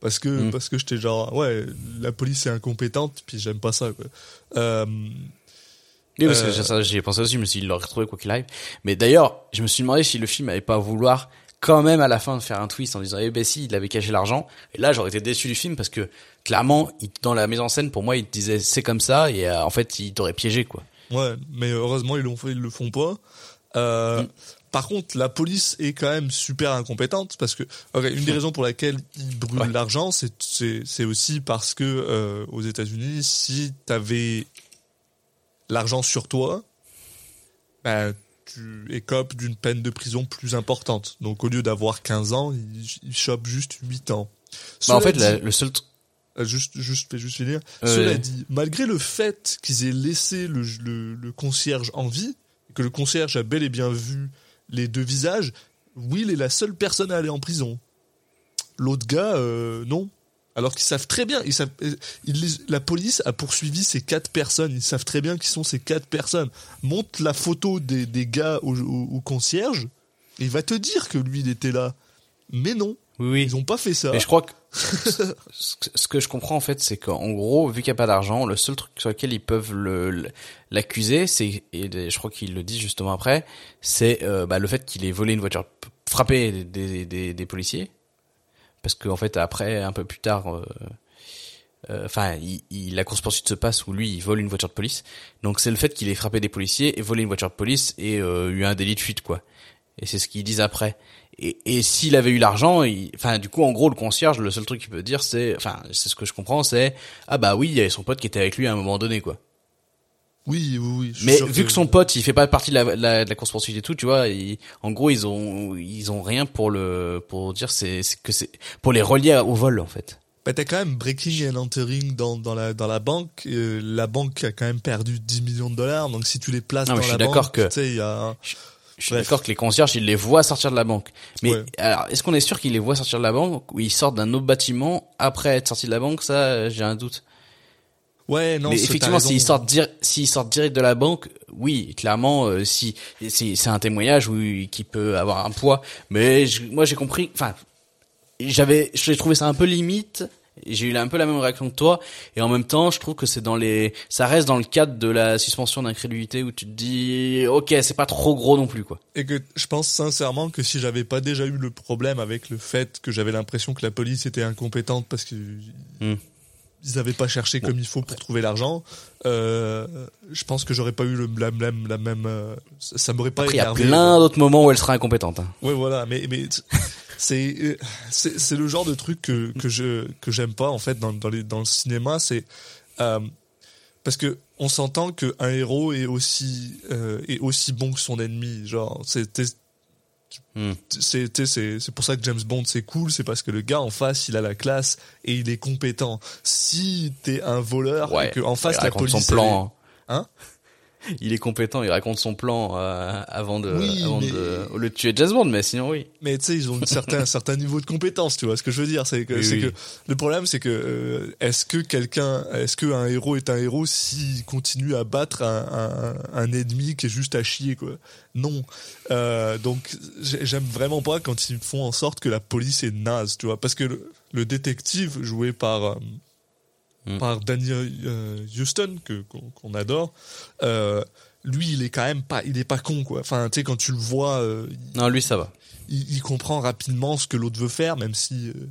Speaker 1: Parce que
Speaker 5: Mm.
Speaker 1: parce que j'étais genre ouais, la police est incompétente, puis j'aime pas ça. Quoi. Euh,
Speaker 5: oui, parce que
Speaker 1: euh,
Speaker 5: j'ai- ça, j'y ai pensé aussi, je me suis dit, il l'aurait retrouvé quoi qu'il arrive. Mais d'ailleurs, je me suis demandé si le film avait pas vouloir quand même à la fin de faire un twist en disant eh ben si il avait caché l'argent et là j'aurais été déçu du film parce que clairement il, dans la mise en scène pour moi il te disait c'est comme ça et euh, en fait il t'aurait piégé quoi
Speaker 1: ouais, mais heureusement ils l'ont fait, ils le font pas. Euh,
Speaker 5: Mm.
Speaker 1: Par contre, la police est quand même super incompétente parce que ok, une des raisons pour laquelle ils brûlent
Speaker 5: Ouais.
Speaker 1: l'argent, c'est c'est aussi parce que euh, aux États-Unis, si t'avais l'argent sur toi, ben, tu écopes d'une peine de prison plus importante. Donc au lieu d'avoir 15 ans, il, il chope juste 8 ans.
Speaker 5: bah, en fait la- le seul
Speaker 1: euh, juste, juste, fais juste finir. Cela dit, malgré le fait qu'ils aient laissé le, le, le concierge en vie, et que le concierge a bel et bien vu les deux visages, Will est la seule personne à aller en prison. L'autre gars, euh, non. Alors qu'ils savent très bien, ils savent, ils la police a poursuivi ces quatre personnes. Ils savent très bien qui sont ces quatre personnes. Montre la photo des, des gars au, au- au concierge, et il va te dire que lui, il était là. Mais non,
Speaker 5: oui oui
Speaker 1: ils ont pas fait ça.
Speaker 5: mais je crois que <laughs> ce que- je comprends en fait c'est qu'en gros vu qu'il n'y a pas d'argent le seul truc sur lequel ils peuvent l'accuser c'est et je crois qu'il le dit justement après c'est euh, bah, le fait qu'il ait volé une voiture frappé des, des policiers parce qu'en fait après un peu plus tard euh, euh, enfin il, la course poursuite se passe où lui il vole une voiture de police. Donc c'est le fait qu'il ait frappé des policiers et volé une voiture de police et euh, eu un délit de fuite quoi. Et c'est ce qu'ils disent après. Et, et s'il avait eu l'argent enfin du coup en gros le concierge le seul truc qu'il peut dire c'est enfin c'est ce que je comprends c'est ah bah oui il y avait son pote qui était avec lui à un moment donné quoi
Speaker 1: Oui, oui, oui. je suis
Speaker 5: mais vu que son pote, il fait pas partie de la, la- de la course poursuite et tout, tu vois, il- en gros, ils ont, ils ont rien pour le, pour dire c'est, que c'est, pour les relier au vol en fait.
Speaker 1: bah, t'as quand même breaking and entering dans, dans, la, dans la banque. Euh, la banque a quand même perdu 10 millions de dollars. Donc si tu les places
Speaker 5: Non,
Speaker 1: dans
Speaker 5: je
Speaker 1: la
Speaker 5: suis d'accord
Speaker 1: banque,
Speaker 5: que-
Speaker 1: tu sais, il y a...
Speaker 5: Je suis
Speaker 1: Bref.
Speaker 5: d'accord que les concierges, ils les voient sortir de la banque. Mais
Speaker 1: Ouais.
Speaker 5: alors, est-ce qu'on est sûr qu'ils les voient sortir de la banque ou ils sortent d'un autre bâtiment après être sortis de la banque? Ça, j'ai un doute.
Speaker 1: Ouais, non,
Speaker 5: mais effectivement, s'ils sortent, dir- s'ils sortent direct de la banque, oui, clairement, euh, si c'est c'est un témoignage oui, qui peut avoir un poids. Mais je- moi, j'ai compris. Enfin, j'avais, j'ai trouvé ça un peu limite. J'ai eu un peu la même réaction que toi, et en même temps, je trouve que c'est dans les, ça reste dans le cadre de la suspension d'incrédulité où tu te dis, ok, c'est pas trop gros non plus, quoi.
Speaker 1: Et que je pense sincèrement que si j'avais pas déjà eu le problème avec le fait que j'avais l'impression que la police était incompétente parce que
Speaker 5: Hmm.
Speaker 1: Ils avaient pas cherché comme il faut pour trouver l'argent, euh, je pense que j'aurais pas eu le, même la même euh, ça, ça m'aurait pas
Speaker 5: Après, il y a plein d'autres moments où elle sera incompétente. hein.
Speaker 1: Ouais, voilà, mais mais c'est c'est c'est le genre de truc que que je que j'aime pas en fait dans dans les dans le cinéma, c'est euh, parce que on s'entend que un héros est aussi euh, est aussi bon que son ennemi, genre c'est
Speaker 5: Hmm.
Speaker 1: c'est c'est c'est pour ça que James Bond c'est cool, c'est parce que le gars en face il a la classe et il est compétent. Si t'es un voleur et que en face la police
Speaker 5: son plan.
Speaker 1: elle est- hein? <laughs>
Speaker 5: Il est compétent, il raconte son plan euh, avant de,
Speaker 1: Oui,
Speaker 5: avant
Speaker 1: mais-
Speaker 5: de au lieu de tuer James Bond, mais sinon oui.
Speaker 1: mais tu sais ils ont <laughs> un certain certain niveau de compétence tu vois ce que je veux dire c'est que
Speaker 5: Oui,
Speaker 1: c'est
Speaker 5: oui.
Speaker 1: que le problème c'est que euh, est-ce que quelqu'un est-ce que un héros est un héros s'il continue à battre un, un, un ennemi qui est juste à chier quoi? Non euh, donc j'ai- j'aime vraiment pas quand ils font en sorte que la police est naze tu vois? Parce que le, le détective joué par
Speaker 5: Mm.
Speaker 1: par Daniel euh, Houston que qu'on adore euh, lui il est quand même pas il est pas con quoi enfin tu sais quand tu le vois euh,
Speaker 5: Non, lui ça va.
Speaker 1: il, il comprend rapidement ce que l'autre veut faire, même si, euh,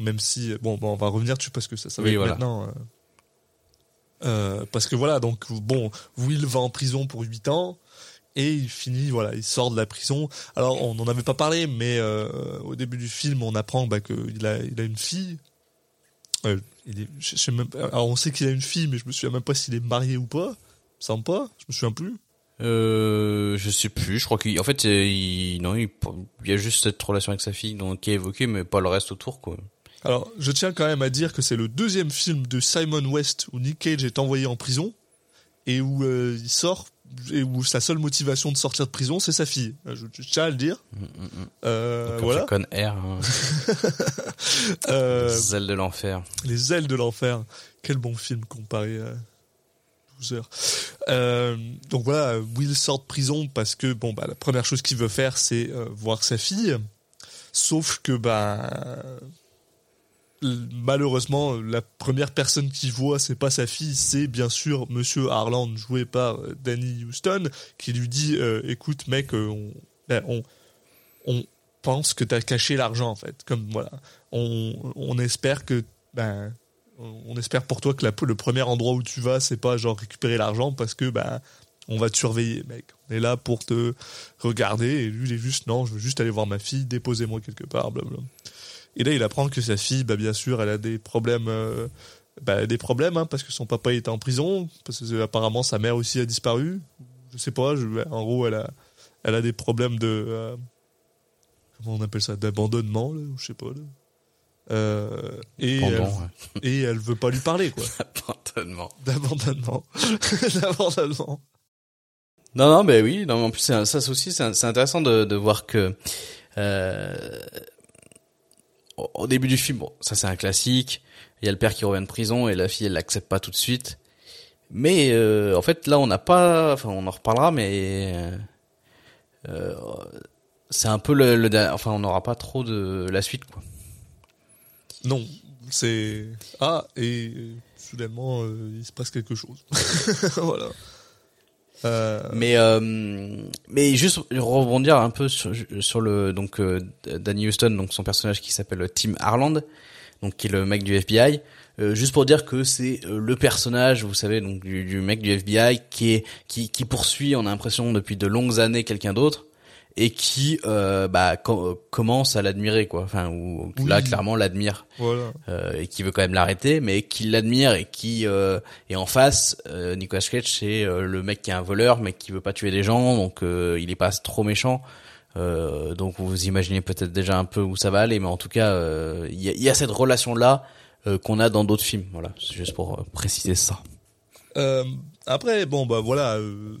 Speaker 1: même si, bon, bon, on va revenir dessus parce que ça, ça va
Speaker 5: Oui,
Speaker 1: être
Speaker 5: voilà.
Speaker 1: maintenant. euh, parce que voilà, donc bon, Will va en prison pour 8 ans et il finit, voilà, il sort de la prison. Alors on n'en avait pas parlé, mais au début du film, on apprend bah, qu'il a, il a une fille. Euh, il est, je sais même, pas- alors on sait qu'il a une fille, mais je me souviens même pas s'il est marié ou pas. Semble pas, je me souviens plus.
Speaker 5: Euh, je sais plus. Je crois qu'en fait, il, non, il, il y a juste cette relation avec sa fille donc qui est évoquée, mais pas le reste autour, quoi.
Speaker 1: Alors, je tiens quand même à dire que c'est le deuxième film de Simon West où Nick Cage est envoyé en prison et où euh, il sort et où sa seule motivation de sortir de prison, c'est sa fille. Euh, Je, je tiens à le dire. Euh,
Speaker 5: Comme
Speaker 1: voilà.
Speaker 5: Falcon Air, hein. <laughs>
Speaker 1: Euh,
Speaker 5: les ailes de l'enfer.
Speaker 1: Les ailes de l'enfer. Quel bon film comparé à 12 heures. Euh, donc voilà, Will sort de prison parce que bon bah la première chose qu'il veut faire c'est euh, voir sa fille. Sauf que bah malheureusement la première personne qu'il voit c'est pas sa fille, c'est bien sûr Monsieur Harland joué par euh, Danny Houston qui lui dit euh, écoute mec euh, on, ben, on on pense que t'as caché l'argent en fait. Comme voilà, on, on espère que ben on espère pour toi que la, le premier endroit où tu vas c'est pas genre récupérer l'argent parce que ben on va te surveiller mec. On est là pour te regarder et lui il est juste non je veux juste aller voir ma fille déposez-moi quelque part blablabla. Et là il apprend que sa fille bah bien sûr elle a des problèmes euh, bah, des problèmes hein, parce que son papa était en prison parce que apparemment sa mère aussi a disparu je sais pas je, en gros elle a elle a des problèmes de euh, comment on appelle ça d'abandonnement là, ou je sais pas là. Euh, et,
Speaker 5: Pendant,
Speaker 1: elle,
Speaker 5: ouais.
Speaker 1: et elle veut pas lui parler quoi
Speaker 5: Abandonnement. <laughs>
Speaker 1: d'abandonnement <laughs> d'abandonnement
Speaker 5: Non, non, ben oui. Non, mais en plus, ça aussi, c'est intéressant de, de voir que euh, au, début du film, ça c'est un classique. Il y a le père qui revient de prison et la fille, elle l'accepte pas tout de suite. Mais euh, en fait, là, on n'a pas. Enfin, on en reparlera, mais euh, c'est un peu le, le Enfin, on n'aura pas trop de la suite, quoi.
Speaker 1: non c'est ah et euh, soudainement il se passe quelque chose <laughs> voilà euh,
Speaker 5: Mais euh, mais juste rebondir un peu sur, le donc euh, Danny Houston donc son personnage qui s'appelle Tim Harland donc qui est le mec du FBI euh, juste pour dire que c'est euh, le personnage vous savez donc du, du mec du FBI qui est qui qui poursuit on a l'impression depuis de longues années quelqu'un d'autre et qui euh, bah co- commence à l'admirer quoi enfin ou là
Speaker 1: Oui.
Speaker 5: clairement l'admire
Speaker 1: voilà
Speaker 5: euh, et qui veut quand même l'arrêter, mais qui l'admire et qui euh, est en face. Euh, Nicolas Cage, c'est euh, le mec qui est un voleur, mais qui veut pas tuer des gens, donc euh, il est pas trop méchant. Euh, donc vous imaginez peut-être déjà un peu où ça va aller, mais en tout cas, euh, il y, a, y a cette relation là euh, qu'on a dans d'autres films. Voilà, c'est juste pour préciser ça.
Speaker 1: Euh, après, bon bah voilà, euh,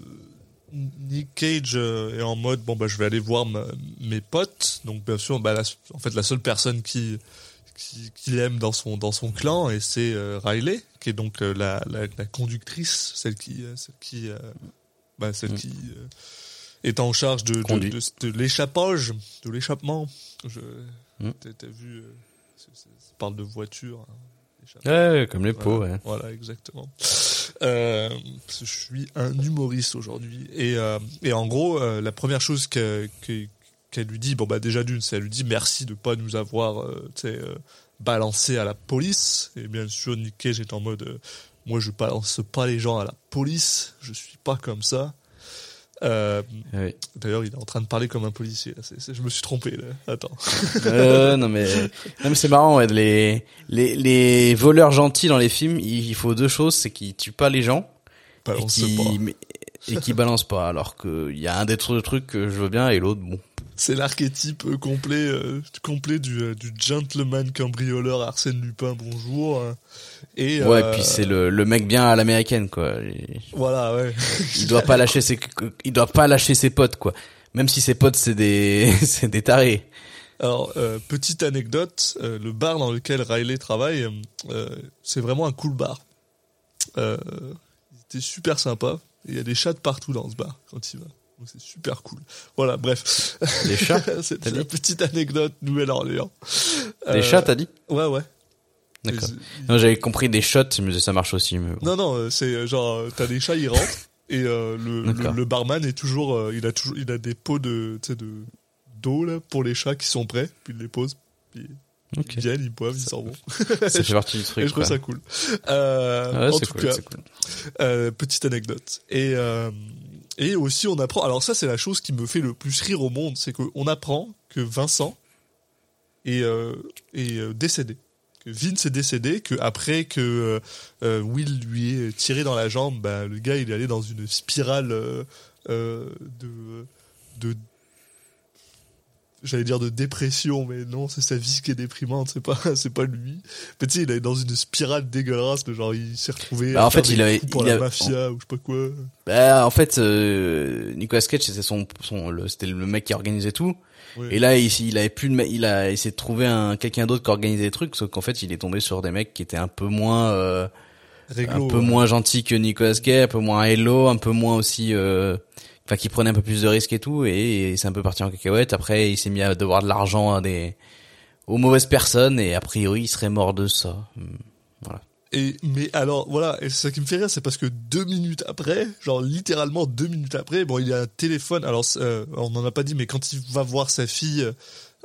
Speaker 1: Nick Cage euh, est en mode bon bah je vais aller voir ma- mes potes. Donc bien sûr, bah la- en fait la seule personne qui qui, qui l'aime dans son dans son clan et c'est euh, Riley qui est donc euh, la, la la conductrice, celle qui euh, celle qui euh, bah celle qui euh, est en charge de de,
Speaker 5: Conduit.
Speaker 1: de, de l'échappage, de l'échappement. Je
Speaker 5: Mm.
Speaker 1: t'as vu ça parle de voiture. hein.
Speaker 5: Ouais, comme les pots. Ouais.
Speaker 1: voilà, exactement. Euh, je suis un humoriste aujourd'hui. Et, euh, et en gros, euh, la première chose que- que- qu'elle lui dit, bon bah déjà d'une, c'est elle lui dit merci de pas nous avoir balancé à la police. Et bien sûr, Nick Cage est en mode, moi je balance pas les gens à la police, je suis pas comme ça. Euh,
Speaker 5: Ouais.
Speaker 1: D'ailleurs, il est en train de parler comme un policier. je me suis trompé là. Attends.
Speaker 5: Euh, non mais, non mais c'est marrant. Ouais, les, les les voleurs gentils dans les films, il faut deux choses, c'est qu'ils tuent pas les gens et
Speaker 1: Balance
Speaker 5: et qui balancent pas. Alors que il y a un des tru- trucs que je veux bien et l'autre bon.
Speaker 1: C'est l'archétype euh, complet, euh, complet du, euh, du gentleman cambrioleur Arsène Lupin, bonjour. Et,
Speaker 5: Ouais,
Speaker 1: euh,
Speaker 5: puis c'est le le mec bien à l'américaine quoi. Il-
Speaker 1: Voilà, ouais.
Speaker 5: Il doit pas lâcher ses il doit pas lâcher ses potes quoi. Même si ses potes c'est des <laughs> c'est des tarés.
Speaker 1: Alors, euh, petite anecdote, euh, le bar dans lequel Riley travaille, euh, c'est vraiment un cool bar. Euh, il était super sympa. Il y a des chats de partout dans ce bar quand il va. Donc c'est super cool. Voilà, bref.
Speaker 5: Des chats <laughs>
Speaker 1: C'est
Speaker 5: t'as
Speaker 1: la petite anecdote Nouvelle-Orléans.
Speaker 5: Des
Speaker 1: Euh,
Speaker 5: chats t'as dit
Speaker 1: Ouais, ouais.
Speaker 5: D'accord. Non, j'avais compris des shots, disais ça marche aussi mais bon.
Speaker 1: Non, non, euh, c'est euh, genre, t'as des chats, ils rentrent, <laughs> et euh, le, le, barman est toujours, euh, il a toujours, il a des pots de, d'eau, là, pour les chats qui sont prêts, puis il les pose, puis
Speaker 5: Ok.
Speaker 1: ils viennent, ils boivent, ils s'en vont. <laughs>
Speaker 5: Ça fait partie du
Speaker 1: Et
Speaker 5: truc.
Speaker 1: je trouve ça cool. Euh,
Speaker 5: Ouais,
Speaker 1: en tout
Speaker 5: cool,
Speaker 1: cas,
Speaker 5: cool.
Speaker 1: euh, petite anecdote. Et, euh, et aussi, on apprend, alors ça, c'est la chose qui me fait le plus rire au monde, c'est qu'on apprend que Vincent est, est décédé. Que Vince est décédé, que après que Will lui ait tiré dans la jambe, bah, le gars, il est allé dans une spirale de, de j'allais dire de dépression, mais non, c'est sa vie qui est déprimante, c'est pas, <laughs> c'est pas lui. Mais tu sais, il est dans une spirale dégueulasse, de genre, il s'est retrouvé
Speaker 5: Bah, en fait, il avait-
Speaker 1: pour
Speaker 5: il
Speaker 1: la
Speaker 5: a-
Speaker 1: mafia, ou je sais pas quoi.
Speaker 5: Bah, en fait, euh, Nicolas Cage, c'était son, son, le, c'était le mec qui organisait tout.
Speaker 1: Ouais.
Speaker 5: Et là, il, il avait plus de, il a essayé de trouver un, quelqu'un d'autre qui organisait des trucs, sauf qu'en fait, il est tombé sur des mecs qui étaient un peu moins, euh,
Speaker 1: Réglo,
Speaker 5: un peu
Speaker 1: ouais.
Speaker 5: moins gentils que Nicolas Cage, un peu moins hello, un peu moins aussi, euh, enfin, qui prenaient un peu plus de risques et tout, et, c'est un peu parti en cacahuète. Après, il s'est mis à devoir de l'argent à des, aux mauvaises personnes, et a priori, il serait mort de ça. Hmm, Voilà.
Speaker 1: Et, mais alors, voilà, et c'est ça qui me fait rire, c'est parce que deux minutes après, genre littéralement deux minutes après, bon, il y a un téléphone, alors, euh, on n'en a pas dit, mais quand il va voir sa fille,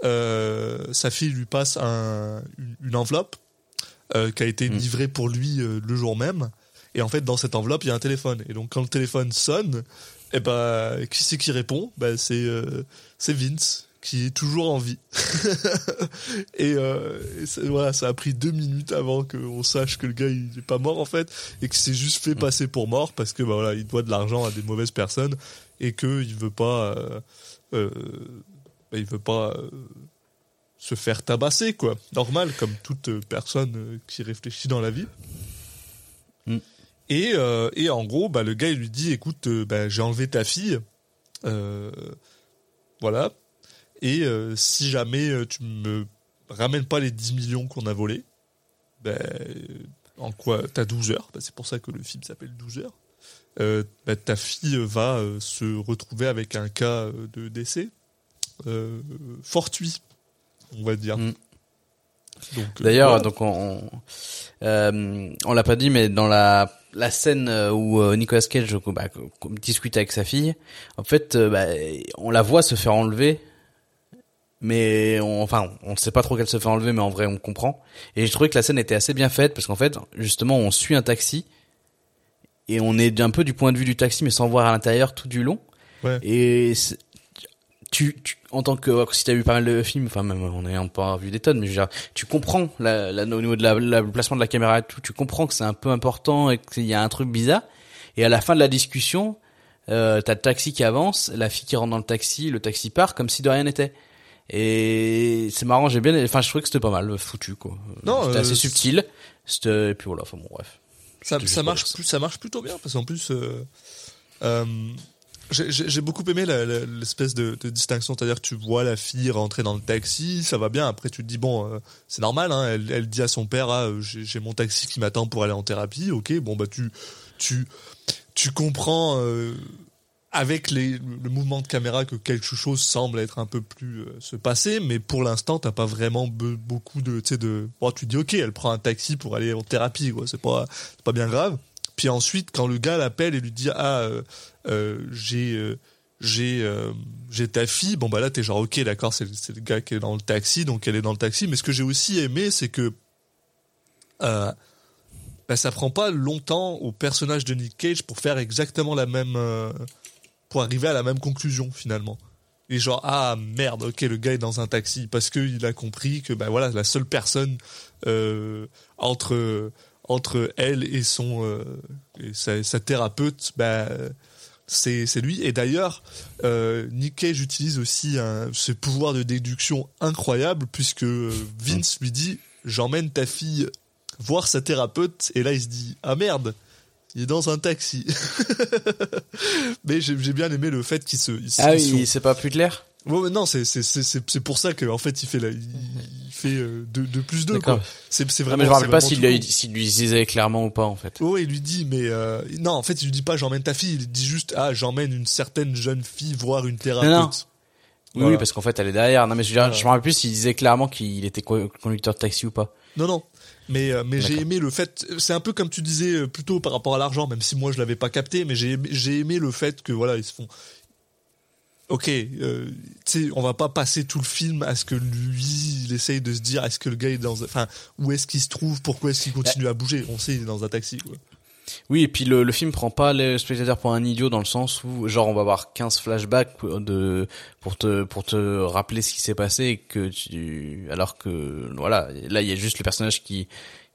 Speaker 1: euh, sa fille lui passe un, une, une enveloppe euh, qui a été
Speaker 5: Mm.
Speaker 1: livrée pour lui euh, le jour même. Et en fait, dans cette enveloppe, il y a un téléphone. Et donc, quand le téléphone sonne, eh ben, qui c'est qui répond? Ben, c'est euh, c'est Vince qui est toujours en vie. <laughs> et euh, et ça- voilà, ça a pris deux minutes avant qu'on sache que le gars il est pas mort en fait et qu'il s'est juste fait passer pour mort parce que bah, voilà, il doit de l'argent à des mauvaises personnes et que il veut pas, euh, euh, bah, il veut pas se faire tabasser quoi. Normal comme toute personne qui réfléchit dans la vie.
Speaker 5: Mm.
Speaker 1: Et, euh, et en gros, bah, le gars lui dit écoute, euh, bah, j'ai enlevé ta fille. Euh, voilà. Et si jamais tu me ramènes pas les 10 millions qu'on a volés, ben, en quoi T'as 12 heures. C'est pour ça que le film s'appelle 12 heures. Ta fille va se retrouver avec un cas de décès fortuit, on va dire.
Speaker 5: Mm.
Speaker 1: Donc,
Speaker 5: D'ailleurs,
Speaker 1: voilà.
Speaker 5: donc on, on, euh, on l'a pas dit, mais dans la la scène euh, où euh, Nicolas Cage bah, discute avec sa fille, en fait, bah, on la voit se faire enlever, mais on, enfin, on sait pas trop qu'elle se fait enlever, mais en vrai, on comprend. Et je trouvais que la scène était assez bien faite parce qu'en fait, justement, on suit un taxi et on est un peu du point de vue du taxi, mais sans voir à l'intérieur tout du long.
Speaker 1: Ouais.
Speaker 5: Et tu, tu, en tant que si t'as vu pas mal de films, enfin même on n'ayant pas vu des tonnes, mais je veux dire, tu comprends la, la, au niveau de la, la- le placement de la caméra et tout, tu comprends que c'est un peu important et qu'il y a un truc bizarre. Et à la fin de la discussion, euh, t'as le taxi qui avance, la fille qui rentre dans le taxi, le taxi part comme si de rien n'était. Et c'est marrant, j'ai bien, enfin, je trouvais que c'était pas mal foutu, quoi.
Speaker 1: Non,
Speaker 5: c'était
Speaker 1: euh,
Speaker 5: assez subtil. C'était, et puis voilà, enfin bon, bref.
Speaker 1: ça, ça marche plus, ça marche plutôt bien parce qu'en plus, euh, euh, j'ai- beaucoup aimé l'espèce de, distinction, c'est-à-dire tu vois la fille rentrer dans le taxi, ça va bien. Après, tu te dis bon, euh, c'est normal. Hein, elle, elle dit à son père, ah, euh, j'ai mon taxi qui m'attend pour aller en thérapie. Ok, bon bah tu tu tu comprends. euh, avec le mouvement de caméra que quelque chose semble être un peu plus se passer, mais pour l'instant t'as pas vraiment be- beaucoup de, tu de, bon, tu dis ok, elle prend un taxi pour aller en thérapie, c'est pas, pas bien grave. Puis ensuite, quand le gars l'appelle et lui dit ah j'ai euh, j'ai euh, j'ai ta fille, bon bah là t'es genre ok d'accord, c'est le gars qui est dans le taxi, donc elle est dans le taxi. Mais ce que j'ai aussi aimé, c'est que euh, bah, ça prend pas longtemps au personnage de Nick Cage pour faire exactement la même euh, pour arriver à la même conclusion finalement. Et genre ah merde, ok le gars est dans un taxi parce que il a compris que bah voilà la seule personne euh, entre entre elle et son euh, sa, sa thérapeute bah c'est lui. Et d'ailleurs euh, Nick Cage utilise aussi un, ce pouvoir de déduction incroyable puisque euh, Vince lui dit j'emmène ta fille voir sa thérapeute. Et là il se dit ah merde il est dans un taxi. <laughs> Mais j'ai bien aimé le fait qu'il se il
Speaker 5: Ah
Speaker 1: ils sont-
Speaker 5: oui, c'est pas plus clair?
Speaker 1: Ouais, non, c'est c'est c'est c'est c'est pour ça que en fait il fait la, il, il fait euh, deux deux plus deux
Speaker 5: D'accord.
Speaker 1: quoi. C'est c'est vraiment.
Speaker 5: mais je me rappelle pas s'il lui,
Speaker 1: con.
Speaker 5: s'il lui disait clairement ou pas, en fait.
Speaker 1: Ouais, il lui dit, mais euh, non, en fait il lui dit pas j'emmène ta fille, il dit juste ah j'emmène une certaine jeune fille voir une thérapeute.
Speaker 5: Non, non. Oui,
Speaker 1: Voilà.
Speaker 5: oui, parce qu'en fait, elle est derrière. Non, mais je, veux dire, je me rappelle plus s'il disait clairement qu'il était co- conducteur de taxi ou pas.
Speaker 1: Non, non. Mais, euh, mais j'ai aimé le fait, c'est un peu comme tu disais euh, plutôt par rapport à l'argent, même si moi je l'avais pas capté, mais j'ai j'ai aimé le fait que voilà, ils se font. Ok, euh, tu sais, on va pas passer tout le film à ce que lui, il essaye de se dire, est-ce que le gars est dans, enfin, où est-ce qu'il se trouve, pourquoi est-ce qu'il continue à bouger? On sait, il est dans un taxi, quoi.
Speaker 5: Oui, et puis le, le film prend pas le spectateur pour un idiot dans le sens où, genre, on va avoir 15 flashbacks de, pour te, pour te rappeler ce qui s'est passé que tu, alors que, voilà, là, il y a juste le personnage qui,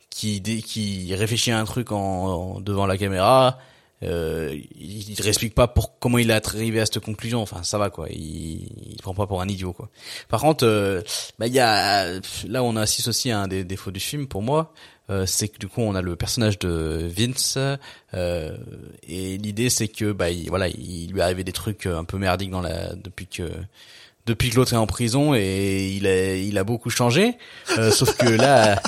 Speaker 5: qui, qui réfléchit à un truc en- devant la caméra, euh, il, il te explique pas pour comment il est arrivé à cette conclusion. Enfin, ça va quoi. Il, il prend pas pour un idiot quoi. Par contre, euh, bah il y a là on assiste aussi à un des défauts du film pour moi, euh, c'est que du coup on a le personnage de Vince euh, et l'idée c'est que bah il, voilà il lui est arrivé des trucs un peu merdiques dans la depuis que depuis que l'autre est en prison et il a il a beaucoup changé. Euh, sauf que là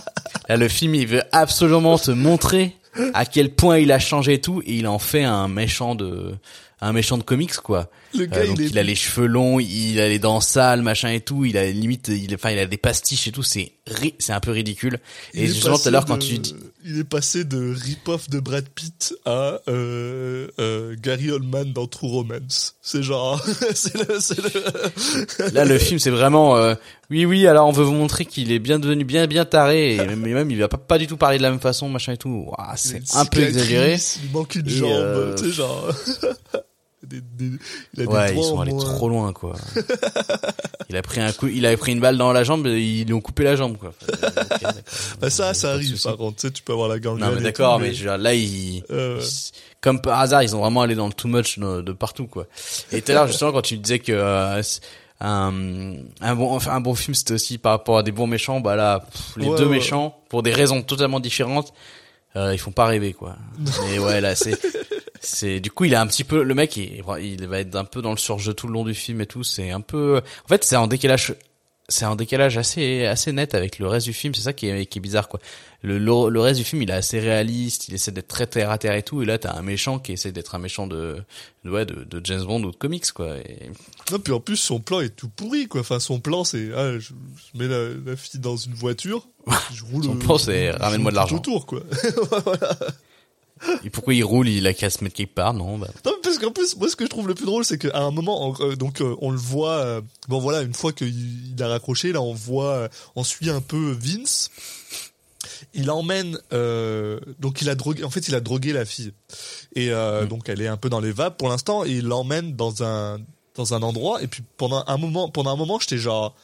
Speaker 5: là le film il veut absolument te montrer à quel point il a changé tout et il en fait un méchant de un méchant de comics quoi.
Speaker 1: Le gars,
Speaker 5: Euh, donc
Speaker 1: il est-
Speaker 5: il a les cheveux longs, il a les dents sales, machin et tout, il a limite il enfin il a des pastiches et tout, c'est ri- c'est un peu ridicule.
Speaker 1: Il
Speaker 5: Et justement tout à l'heure quand tu dis
Speaker 1: il est passé de rip-off de Brad Pitt à euh, euh, Gary Oldman dans True Romance. C'est genre, <laughs> c'est le, c'est le. <laughs>
Speaker 5: Là, le film, c'est vraiment, euh, oui, oui. Alors, on veut vous montrer qu'il est bien devenu bien, bien taré, et même, il va pas, pas du tout parler de la même façon, machin et tout. Ouah, c'est un peu exagéré.
Speaker 1: Il manque une
Speaker 5: Et,
Speaker 1: jambe, genre. <laughs> Des- des- il a des
Speaker 5: Ouais, ils sont allés
Speaker 1: moins.
Speaker 5: trop loin, quoi. <laughs> il a pris un coup, il a pris une balle dans la jambe, et ils lui ont coupé la jambe, quoi. Enfin. <laughs>
Speaker 1: Bah, ça, ça arrive, par contre. Tu sais, tu peux avoir la gangrène.
Speaker 5: Non, mais d'accord, mais, je veux dire, là, ils,
Speaker 1: Euh,
Speaker 5: ils- comme par hasard, ils ont vraiment allé dans le too much de, de partout, quoi. Et tout à l'heure, justement, quand tu disais que euh, un, un bon, enfin, un bon film, c'était aussi par rapport à des bons méchants, bah là, pff, les
Speaker 1: Ouais,
Speaker 5: deux
Speaker 1: ouais.
Speaker 5: méchants, pour des raisons totalement différentes, euh, ils font pas rêver, quoi. <laughs> Mais ouais, là, c'est, c'est, du coup, il a un petit peu, le mec, il, il va être un peu dans le surjeu tout le long du film et tout, c'est un peu, en fait, c'est en décalage, c'est un décalage assez assez net avec le reste du film c'est ça qui est, qui est bizarre quoi le, le le reste du film il est assez réaliste il essaie d'être très terre à terre et tout et là t'as un méchant qui essaie d'être un méchant de de, ouais, de de James Bond ou de comics quoi et...
Speaker 1: Non, puis en plus, son plan est tout pourri, quoi. Enfin, son plan, c'est, ah, je, je mets la, la fille dans une voiture, <laughs> je roule.
Speaker 5: Son plan, c'est, ramène-moi de l'argent.
Speaker 1: autour, quoi. <laughs>
Speaker 5: et pourquoi il roule il a qu'à se mettre quelque part non bah
Speaker 1: Non, parce qu'en plus, moi, ce que je trouve le plus drôle, c'est qu'à un moment, on- euh, donc, euh, on le voit. euh, bon, voilà, une fois qu'il il a raccroché, là, on voit, on suit un peu Vince. Il emmène, donc, il a drogué. En fait, il a drogué la fille, et euh, donc, elle est un peu dans les vapes pour l'instant, et il l'emmène dans un dans un endroit. Et puis pendant un moment, pendant un moment, j'étais genre.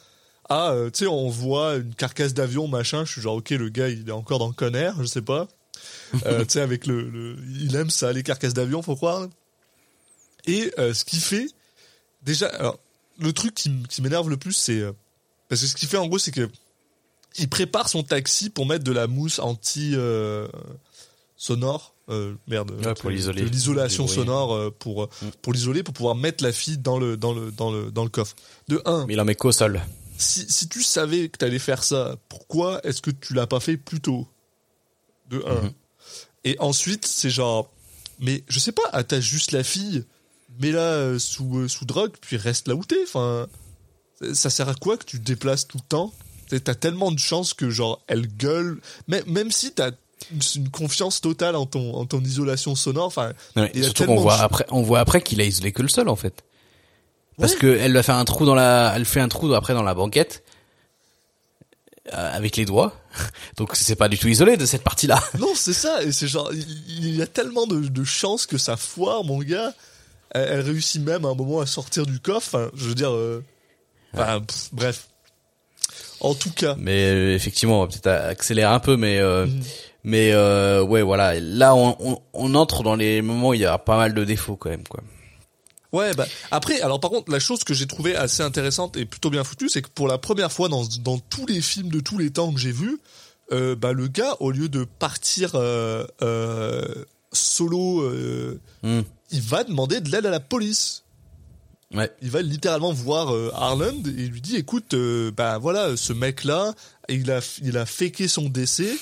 Speaker 1: Ah, tu sais, on voit une carcasse d'avion, machin. Je suis genre, ok, le gars, il est encore dans le conner, je sais pas. Euh, tu sais, avec le, le- il aime ça, les carcasses d'avion, faut croire. Et euh, ce qu'il fait, déjà, alors, le truc qui, m'énerve le plus, c'est, euh, Parce que ce qu'il fait en gros, c'est que il prépare son taxi pour mettre de la mousse anti euh, sonore. Euh, merde.
Speaker 5: Ouais, pour
Speaker 1: de-
Speaker 5: l'isoler.
Speaker 1: L'isolation sonore euh, pour euh, pour l'isoler pour pouvoir mettre la fille dans le dans le dans le dans le coffre. De un,
Speaker 5: Mais il en met qu'au sol.
Speaker 1: si, si tu savais que t'allais faire ça, pourquoi est-ce que tu l'as pas fait plus tôt? De un.
Speaker 5: Mhm.
Speaker 1: Et ensuite, c'est genre, mais je sais pas, attache juste la fille, mets-la euh, sous, euh, sous drogue, puis reste là où t'es. Enfin, ça- sert à quoi que tu te déplaces tout le temps? T'as- tellement de chances que, genre, elle gueule, même, même si t'as une, confiance totale en ton, en ton isolation sonore, enfin,
Speaker 5: surtout qu'on voit
Speaker 1: de-
Speaker 5: après, on voit après qu'il a isolé que le sol en fait. Parce
Speaker 1: Ouais.
Speaker 5: que elle va faire un trou dans la, elle fait un trou après dans la banquette avec les doigts. <laughs> Donc c'est pas du tout isolé de cette partie-là. <laughs>
Speaker 1: Non, c'est ça, et c'est genre, il, y a tellement de, de chances que ça foire, mon gars. Elle, elle réussit même à un moment à sortir du coffre, enfin, je veux dire, euh, enfin, pff, bref. En tout cas,
Speaker 5: Mais euh, effectivement, on va peut-être accélérer un peu, mais euh,
Speaker 1: Mhm.
Speaker 5: mais euh, ouais, voilà. Là, on, on, on entre dans les moments où il y a pas mal de défauts quand même, quoi.
Speaker 1: Ouais, bah, après, alors par contre, la chose que j'ai trouvée assez intéressante et plutôt bien foutue, c'est que pour la première fois dans, dans tous les films de tous les temps que j'ai vus, euh, bah, le gars, au lieu de partir euh, euh, solo,
Speaker 5: Hmm.
Speaker 1: il va demander de l'aide à la police.
Speaker 5: Ouais.
Speaker 1: il va littéralement voir Harland et il lui dit écoute bah voilà ce mec là il a il a faké son décès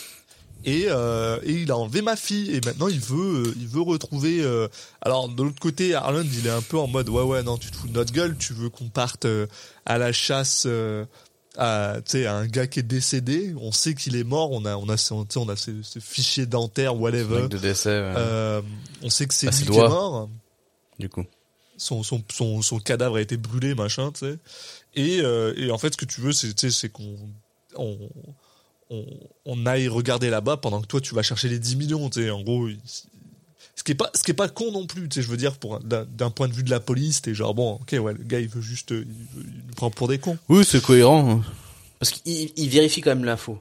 Speaker 1: et, euh, et il a enlevé ma fille. Et maintenant il veut euh, il veut retrouver euh, alors de l'autre côté Harland il est un peu en mode ouais ouais non tu te fous de notre gueule. Tu veux qu'on parte à la chasse à à un gars qui est décédé. On sait qu'il est mort. On a on a on a ce, ce fichier dentaire whatever.
Speaker 5: De décès, ouais,
Speaker 1: on sait que c'est
Speaker 5: Bah,
Speaker 1: lui qui est mort.
Speaker 5: Du coup.
Speaker 1: son, son, son, son cadavre a été brûlé, machin, tu sais. Et, et en fait, ce que tu veux, c'est qu'on on, on, on aille regarder là-bas pendant que toi, tu vas chercher les 10 millions, tu sais. En gros, ce qui est pas ce qui est pas con non plus, tu sais. Je veux dire, pour un- d'un point de vue de la police, t'es genre bon, ok, ouais, le gars, il veut juste, euh, il, veut- il nous prend pour des cons.
Speaker 5: Oui, c'est cohérent. Parce qu'il il vérifie quand même l'info.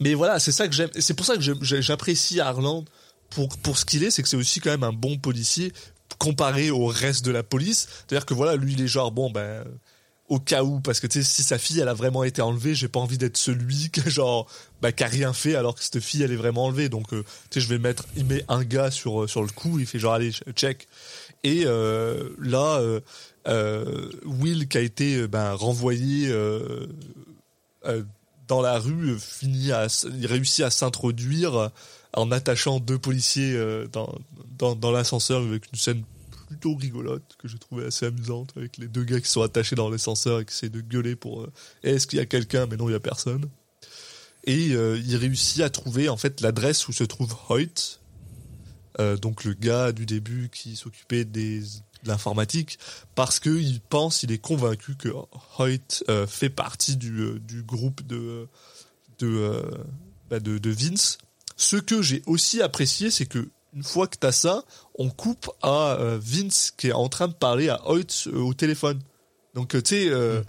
Speaker 1: Mais voilà, c'est ça que j'aime. et C'est pour ça que j'apprécie Harland pour, pour ce qu'il est, c'est que c'est aussi quand même un bon policier comparé au reste de la police. C'est-à-dire que voilà, lui, il est genre, bon, ben, au cas où, parce que tu sais, si sa fille, elle a vraiment été enlevée, j'ai pas envie d'être celui <laughs> qui, genre, bah, qui a rien fait alors que cette fille, elle est vraiment enlevée. Donc, euh, tu sais, je vais mettre, il met un gars sur, euh, sur le coup, il fait genre, allez, check. Et euh, là, Will qui a été ben, renvoyé dans la rue, finit à, il réussit à s'introduire en attachant deux policiers dans, dans l'ascenseur avec une scène plutôt rigolote que j'ai trouvé assez amusante avec les deux gars qui sont attachés dans l'ascenseur et qui essaient de gueuler pour euh, est-ce qu'il y a quelqu'un? Mais non il y a personne. Et euh, il réussit à trouver en fait l'adresse où se trouve Hoyt euh, donc le gars du début qui s'occupait des de l'informatique parce que il pense il est convaincu que Hoyt euh, fait partie du, du groupe de bah, de de Vince. Ce que j'ai aussi apprécié c'est que une fois que t'as ça on coupe à euh, Vince qui est en train de parler à Hoyt euh, au téléphone. Donc euh, tu sais euh,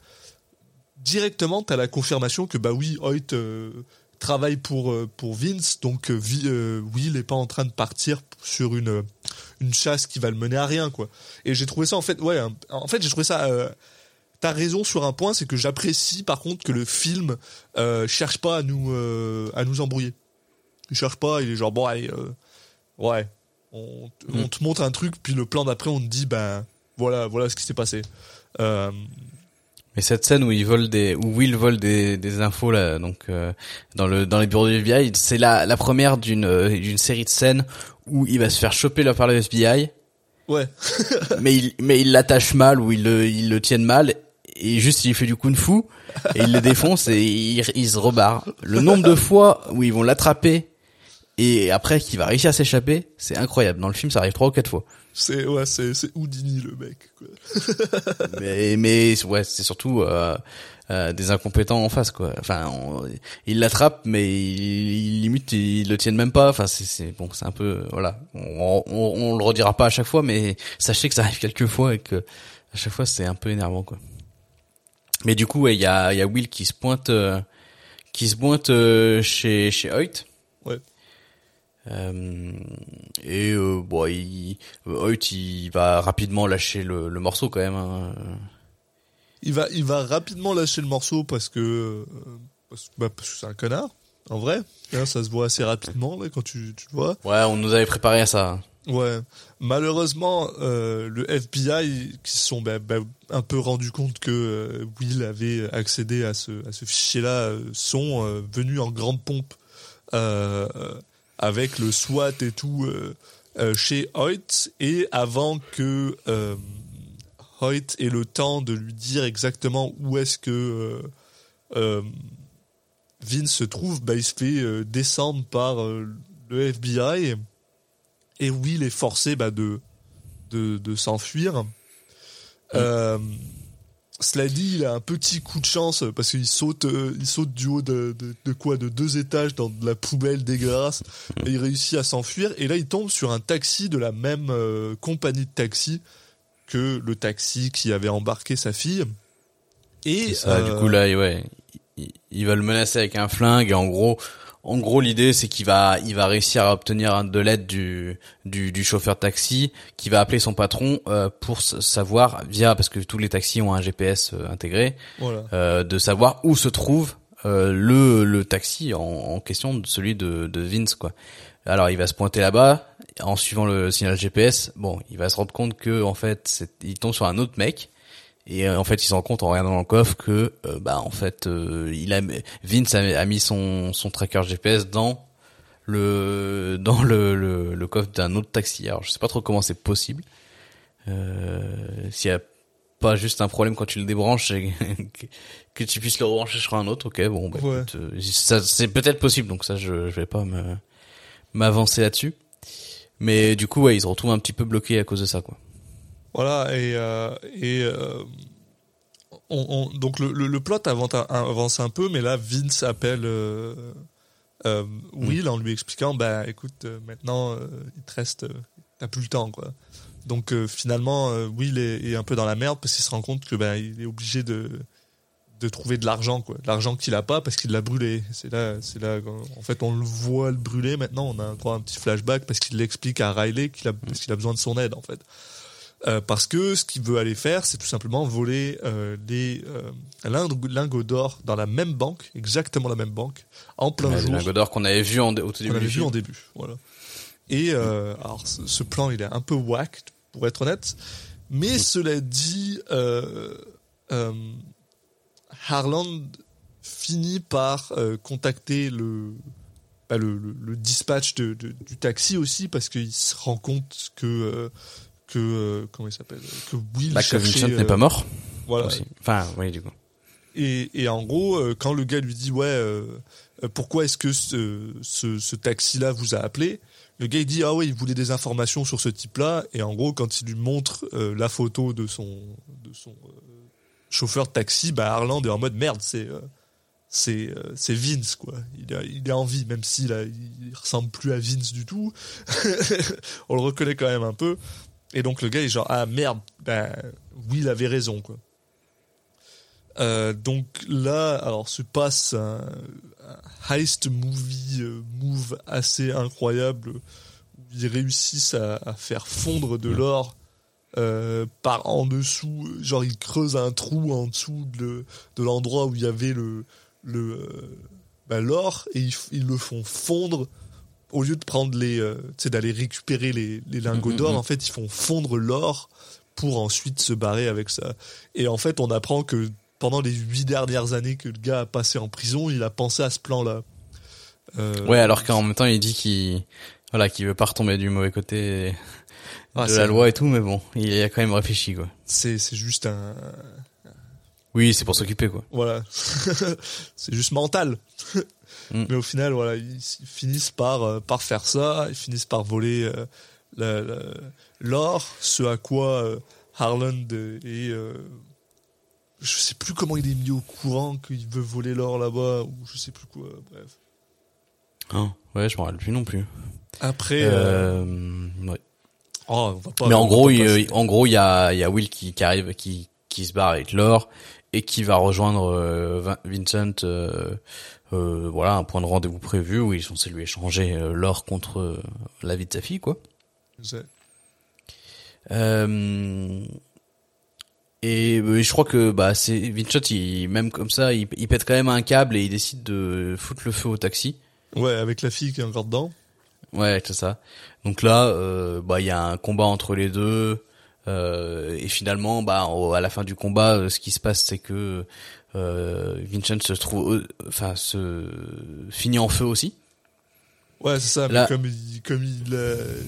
Speaker 1: directement t'as la confirmation que bah oui Hoyt euh, travaille pour euh, pour Vince. Donc Will est pas en train de partir sur une une chasse qui va le mener à rien quoi. Et j'ai trouvé ça en fait ouais en fait j'ai trouvé ça T'as raison sur un point, c'est que j'apprécie par contre que le film cherche pas à nous à nous embrouiller. Il cherche pas, il est genre bon allez, ouais, on, te- on te montre un truc, puis le plan d'après on te dit ben voilà voilà ce qui s'est passé. Euh,
Speaker 5: Mais cette scène où il vole des, où Will vole des, des infos là, donc euh, dans le dans les bureaux du FBI, c'est la la première d'une euh, d'une série de scènes où il va se faire choper là par le FBI,
Speaker 1: ouais, <laughs>
Speaker 5: mais il mais il l'attache mal ou il le il le tienne mal et juste il fait du kung-fu et il le défonce et il, il se rebarre. Le nombre de fois où ils vont l'attraper et après qu'il va réussir à s'échapper, c'est incroyable. Dans le film, ça arrive trois ou quatre fois.
Speaker 1: c'est ouais c'est c'est Houdini le mec. Quoi. <laughs>
Speaker 5: mais mais ouais c'est surtout euh, euh, des incompétents en face quoi enfin on, ils l'attrapent mais ils, ils limite ils le tiennent même pas enfin c'est c'est bon c'est un peu voilà on, on, on le redira pas à chaque fois mais sachez que ça arrive quelques fois et que à chaque fois c'est un peu énervant quoi mais du coup ouais, il y a il y a Will qui se pointe euh, qui se pointe euh, chez chez Hoyt
Speaker 1: Ouais.
Speaker 5: Euh, et euh, bon, il, Hoyt, il va rapidement lâcher le, le morceau quand même. hein.
Speaker 1: il va, il va rapidement lâcher le morceau parce que, euh, parce, bah, parce que c'est un connard. En vrai, Hein, ça se voit assez rapidement là quand tu, tu le vois.
Speaker 5: Ouais, on nous avait préparé à ça.
Speaker 1: Ouais. Malheureusement, euh, le FBI qui se sont bah, bah, un peu rendu compte que euh, Will avait accédé à ce, à ce fichier-là euh, sont euh, venus en grande pompe euh, avec le SWAT et tout euh, euh, chez Hoyt. Et avant que euh, Hoyt ait le temps de lui dire exactement où est-ce que Vince se trouve, bah, il se fait descendre par le FBI et Will est forcé bah, de, de, de s'enfuir. Cela dit, il a un petit coup de chance parce qu'il saute, euh, il saute du haut de, de, de quoi, de deux étages dans de la poubelle dégueulasse et il réussit à s'enfuir. Et là, il tombe sur un taxi de la même euh, compagnie de taxi que le taxi qui avait embarqué sa fille. Et
Speaker 5: ça, du
Speaker 1: euh,
Speaker 5: coup là, ouais, il, il va le menacer avec un flingue. Et en gros, en gros, l'idée c'est qu'il va, il va réussir à obtenir de l'aide du, du, du chauffeur de taxi, qui va appeler son patron euh, pour savoir via, parce que tous les taxis ont un GPS euh, intégré,
Speaker 1: voilà.
Speaker 5: euh, de savoir où se trouve euh, le, le taxi en, en question, celui de, de Vince quoi. Alors il va se pointer là-bas en suivant le signal GPS. Bon, il va se rendre compte que en fait, c'est- il tombe sur un autre mec et euh, en fait, il se rend compte en regardant dans le coffre que euh, bah en fait, euh, il a Vince a, a mis son son tracker GPS dans le dans le le, le coffre d'un autre taxi. Alors je sais pas trop comment c'est possible. Euh, S'il y a pas juste un problème quand tu le débranches et <laughs> que, tu puisses le rebrancher sur un autre, ok, bon, bah,
Speaker 1: Ouais.
Speaker 5: euh, ça c'est peut-être possible, donc ça je, je vais pas m'avancer là-dessus. Mais du coup, ouais, il se retrouve un petit peu bloqué à cause de ça, quoi.
Speaker 1: Voilà, et, euh, et euh, on, on- donc le, le, le plot avance, avance un peu, mais là, Vince appelle euh, Will en lui expliquant bah écoute, maintenant, il te reste. T'as plus le temps, quoi. Donc finalement, Will est, est un peu dans la merde parce qu'il se rend compte que ben il est obligé de de trouver de l'argent quoi, de l'argent qu'il a pas parce qu'il l'a brûlé. C'est là, c'est là. En fait, on le voit le brûler. Maintenant, on a un petit flashback parce qu'il l'explique à Riley qu'il a parce qu'il a besoin de son aide en fait. Euh, parce que ce qu'il veut aller faire, c'est tout simplement voler euh, les euh, lingots lingots d'or dans la même banque, exactement la même banque, en plein
Speaker 5: Ouais,
Speaker 1: jour
Speaker 5: le lingot d'or qu'on avait vu en, au tout début
Speaker 1: avait
Speaker 5: du
Speaker 1: vu en début. Voilà. Et euh, alors ce, ce plan il est un peu whack pour être honnête, mais cela dit, Harland finit par contacter le, bah, le, le, le dispatch de, de- du taxi aussi parce qu'il se rend compte que euh, que euh, comment il s'appelle que Will
Speaker 5: Bah,
Speaker 1: cherchait,
Speaker 5: n'est
Speaker 1: euh,
Speaker 5: pas mort.
Speaker 1: voilà
Speaker 5: aussi. Enfin, oui, du coup.
Speaker 1: et, et en gros, euh, quand le gars lui dit ouais, euh, euh, pourquoi est-ce que ce, ce, ce taxi-là vous a appelé Le gars il dit ah ouais, il voulait des informations sur ce type-là. Et en gros, quand il lui montre euh, la photo de son de son euh, chauffeur de taxi, bah Harland est en mode merde, c'est euh, c'est euh, c'est Vince quoi. Il a il est en vie, même s'il a il ressemble plus à Vince du tout. <laughs> On le reconnaît quand même un peu. Et donc le gars est genre ah merde, ben oui, il avait raison quoi. Euh, donc là, alors se passe un, un heist movie euh, move assez incroyable où ils réussissent à, à faire fondre de l'or euh, par en dessous, genre ils creusent un trou en dessous de, de l'endroit où il y avait le le bah, l'or et ils, ils le font fondre au lieu de prendre les euh, d'aller récupérer les, les lingots d'or
Speaker 5: mhm.
Speaker 1: en fait ils font fondre l'or pour ensuite se barrer avec ça et en fait on apprend que pendant les huit dernières années que le gars a passé en prison il a pensé à ce plan là
Speaker 5: Ouais, alors qu'en même temps, il dit qu'il, voilà, qu'il veut pas retomber du mauvais côté
Speaker 1: Ah,
Speaker 5: de la loi et tout, mais bon, il y a quand même réfléchi, quoi.
Speaker 1: c'est c'est juste un
Speaker 5: Oui, c'est pour s'occuper, quoi.
Speaker 1: voilà <laughs> c'est juste mental <laughs>
Speaker 5: Mm.
Speaker 1: mais au final voilà ils, ils finissent par euh, par faire ça ils finissent par voler euh, l'or ce à quoi euh, Harland est je sais plus comment il est mis au courant qu'il veut voler l'or là-bas ou je sais plus quoi bref
Speaker 5: Hein ouais, je m'en rappelle plus non plus.
Speaker 1: après
Speaker 5: ouais.
Speaker 1: oh, on va pas
Speaker 5: Mais en gros, il, en gros, il y a, y a Will qui, qui arrive, qui, qui se barre avec l'or et qui va rejoindre Vin- Vincent. Euh, voilà, un point de rendez-vous prévu où ils sont censés lui échanger euh, l'or contre euh, la vie de sa fille, quoi. Euh, Et euh, je crois que bah c'est Vincent, il, même comme ça, il, il pète quand même un câble et il décide de foutre le feu au taxi.
Speaker 1: Ouais, avec la fille qui est encore dedans.
Speaker 5: Ouais, c'est ça. Donc là, euh, bah il y a un combat entre les deux. Euh, et finalement, bah à la fin du combat, ce qui se passe, c'est que Vincent se trouve, euh, enfin se finit en feu aussi.
Speaker 1: Ouais, c'est ça.
Speaker 5: Là-
Speaker 1: Mais comme il, comme il, euh,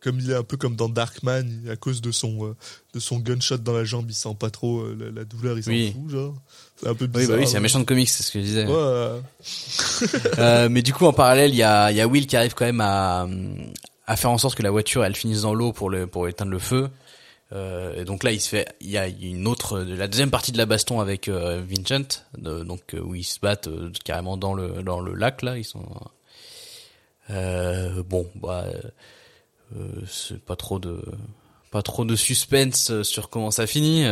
Speaker 1: comme il est un peu comme dans Darkman, à cause de son, euh, de son gunshot dans la jambe, il sent pas trop euh, la, la douleur, il s'en
Speaker 5: Oui.
Speaker 1: fout, genre. C'est un peu
Speaker 5: Oui,
Speaker 1: bizarre.
Speaker 5: bah oui, c'est un méchant de comics, c'est ce que je disais.
Speaker 1: Ouais. <laughs>
Speaker 5: Euh, mais du coup, en parallèle, il y a, il y a Will qui arrive quand même à, à faire en sorte que la voiture, elle finisse dans l'eau pour le, pour éteindre le feu. Euh, et donc là, il se fait, il y a une autre, la deuxième partie de la baston avec euh, Vincent, de- donc euh, où ils se battent euh, carrément dans le, dans le lac là. Ils sont, bon, bah, c'est pas trop de, pas trop de suspense sur comment ça finit.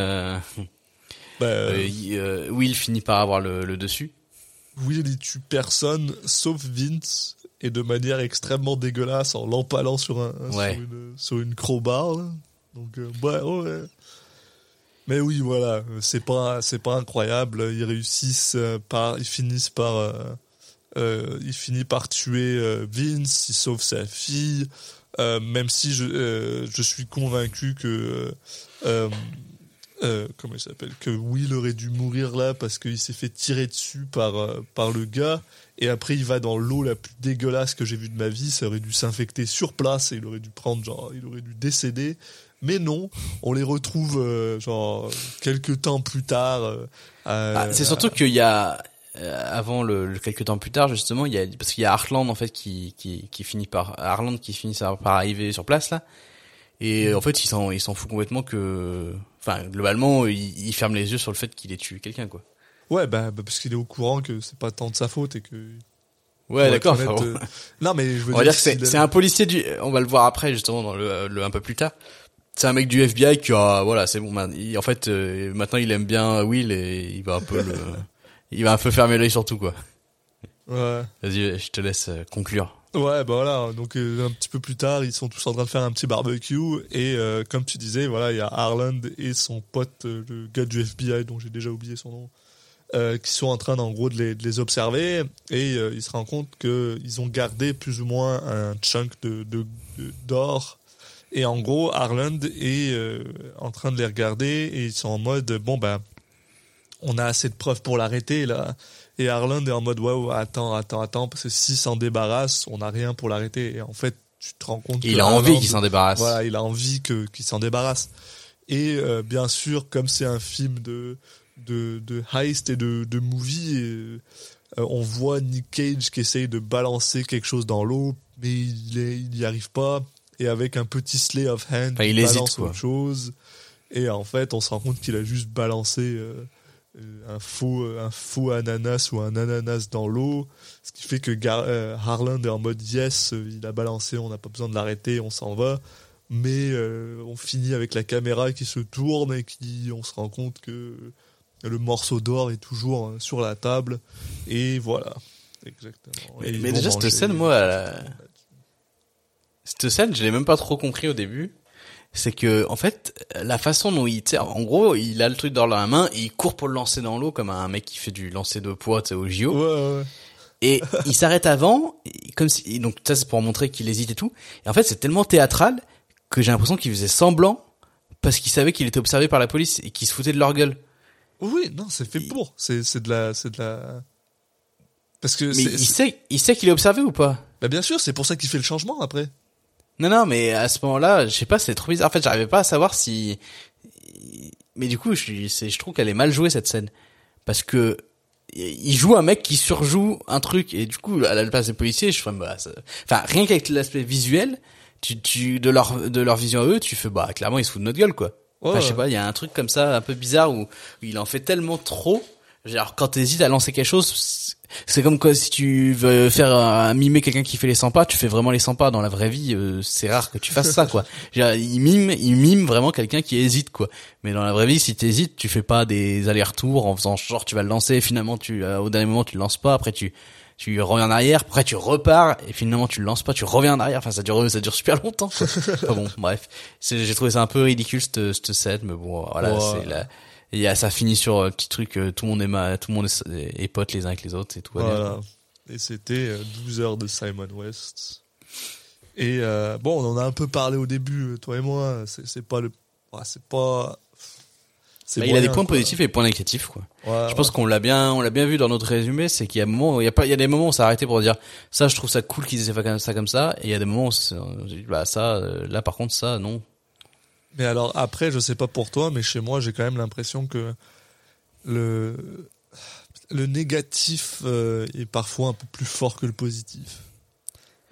Speaker 1: Bah,
Speaker 5: il- Will finit par avoir le, le dessus.
Speaker 1: Will, il tue personne, sauf Vince, et de manière extrêmement dégueulasse, en l'empalant sur, un,
Speaker 5: Ouais.
Speaker 1: sur, une, sur une crowbar. là. Donc, euh, ouais, ouais. Mais oui, voilà, c'est pas, c'est pas incroyable. Ils réussissent euh, par, ils finissent par, euh, euh, par tuer Vince, il sauve sa fille. Même si je, je suis convaincu que comment il s'appelle? Que Will aurait dû mourir là parce qu'il s'est fait tirer dessus par par le gars et après il va dans l'eau la plus dégueulasse que j'ai vue de ma vie ça aurait dû s'infecter sur place et il aurait dû prendre genre il aurait dû décéder mais non on les retrouve euh, genre quelques temps plus tard euh,
Speaker 5: Ah, c'est surtout qu'il y a euh, avant le, le quelques temps plus tard justement il y a parce qu'il y a Heartland en fait qui qui qui finit par Heartland qui finit par, arriver sur place là. Et euh, en fait il s'en il s'en fout complètement que enfin globalement il, il ferme les yeux sur le fait qu'il ait tué quelqu'un quoi.
Speaker 1: Ouais bah, bah, parce qu'il est au courant que c'est pas tant de sa faute et que
Speaker 5: ouais d'accord enfin,
Speaker 1: euh, non mais je veux
Speaker 5: on dire que
Speaker 1: s'il
Speaker 5: c'est c'est un policier du on va le voir après justement dans le, le un peu plus tard c'est un mec du FBI qui a voilà c'est bon man- il- en fait euh, maintenant il aime bien Will et il va un peu le <laughs> il va un peu fermer l'œil sur tout quoi
Speaker 1: ouais
Speaker 5: vas-y je te laisse euh, conclure
Speaker 1: Ouais, bah voilà. Donc euh, un petit peu plus tard, ils sont tous en train de faire un petit barbecue et euh, comme tu disais, voilà, il y a Harland et son pote, le gars du FBI dont j'ai déjà oublié son nom, qui sont en train en gros de les, de les observer et ils se rendent compte que ils ont gardé plus ou moins un chunk de- d'or et en gros Harland est euh, en train de les regarder et ils sont en mode bon bah on a assez de preuves pour l'arrêter là. Et Harland est en mode ouais, ouais, attends, attends, attends, parce que s'il s'en débarrasse, on n'a rien pour l'arrêter. Et en fait, tu te rends compte
Speaker 5: il a envie qu'il s'en débarrasse
Speaker 1: Voilà, il a envie que qu'il s'en débarrasse. Et euh, bien sûr, comme c'est un film de de, de heist et de, de movie, euh, euh, on voit Nick Cage qui essaye de balancer quelque chose dans l'eau, mais il n'y arrive pas. Et avec un petit slay of hand,
Speaker 5: Enfin, il hésite,
Speaker 1: balance
Speaker 5: quoi.
Speaker 1: autre chose. Et en fait, on se rend compte qu'il a juste balancé euh, euh, un faux un faux ananas ou un ananas dans l'eau, ce qui fait que Gar euh, Harland est en mode yes, euh, il a balancé, on n'a pas besoin de l'arrêter, on s'en va. Mais euh, on finit avec la caméra qui se tourne et qui on se rend compte que le morceau d'or est toujours euh, sur la table et voilà. Exactement.
Speaker 5: Mais-
Speaker 1: Et
Speaker 5: mais déjà, cette scène, moi, elle cette scène je l'ai même pas trop compris au début. C'est que en fait la façon dont il en gros il a le truc dans la main et il court pour le lancer dans l'eau comme un mec qui fait du lancer de poids tu sais, au JO
Speaker 1: Ouais, ouais,
Speaker 5: et il s'arrête avant comme si donc ça c'est pour montrer qu'il hésite et tout. Et en fait c'est tellement théâtral que j'ai l'impression qu'il faisait semblant parce qu'il savait qu'il était observé par la police et qu'il se foutait de leur gueule.
Speaker 1: Oui, non, c'est fait pour. C'est c'est de la c'est de la parce que
Speaker 5: mais il sait il sait qu'il est observé ou pas?
Speaker 1: Bah, bien sûr, c'est pour ça qu'il fait le changement après.
Speaker 5: Non, non, mais à ce moment-là, je sais pas, c'est trop bizarre. En fait, j'arrivais pas à savoir si. Mais du coup, je, je trouve qu'elle est mal jouée cette scène parce que il joue un mec qui surjoue un truc et du coup, à la place des policiers, je fais bah, ça- enfin rien qu'avec l'aspect visuel, tu, tu de leur de leur vision à eux, tu fais bah clairement ils se foutent de notre gueule quoi. Enfin,
Speaker 1: Ouais.
Speaker 5: je sais pas, il y a un truc comme ça un peu bizarre où, où il en fait tellement trop. Genre quand t'hésites à lancer quelque chose, c'est- comme quoi si tu veux faire un, mimer quelqu'un qui fait les 100 pas, tu fais vraiment les 100 pas dans la vraie vie, euh, c'est rare que tu fasses ça quoi. <laughs> Genre, il mime, il mime vraiment quelqu'un qui hésite quoi. Mais dans la vraie vie, si t'hésites, tu fais pas des allers-retours en faisant genre tu vas le lancer, finalement tu euh, au dernier moment tu le lances pas, après tu tu reviens en arrière, après tu repars et finalement tu le lances pas, tu reviens en arrière. Enfin, ça dure, ça dure super longtemps. quoi. <laughs> Enfin bon, bref, j'ai trouvé ça un peu ridicule cette, cette scène, mais bon, voilà, c'est la. Il y a, ça finit sur un petit truc, euh, tout le monde est ma, tout le monde est, est potes les uns avec les autres et tout.
Speaker 1: Voilà. Et c'était euh, 12 heures de Simon West. Et euh, bon, on en a un peu parlé au début, euh, toi et moi. C'est c'est pas le. c'est pas.
Speaker 5: Bah, il a des
Speaker 1: moyen,
Speaker 5: points
Speaker 1: quoi.
Speaker 5: positifs et des points négatifs, quoi.
Speaker 1: Ouais,
Speaker 5: Je pense qu'on l'a bien, on l'a bien vu dans notre résumé, c'est qu'il y a un moment, où il y a pas, il y a des moments où on s'est arrêté pour dire ça, je trouve ça cool qu'ils aient fait ça comme ça, et il y a des moments où c'est- on s'est dit, bah ça, euh, là par contre ça, non.
Speaker 1: Mais alors après, je sais pas pour toi, mais chez moi, j'ai quand même l'impression que le le négatif euh, est parfois un peu plus fort que le positif.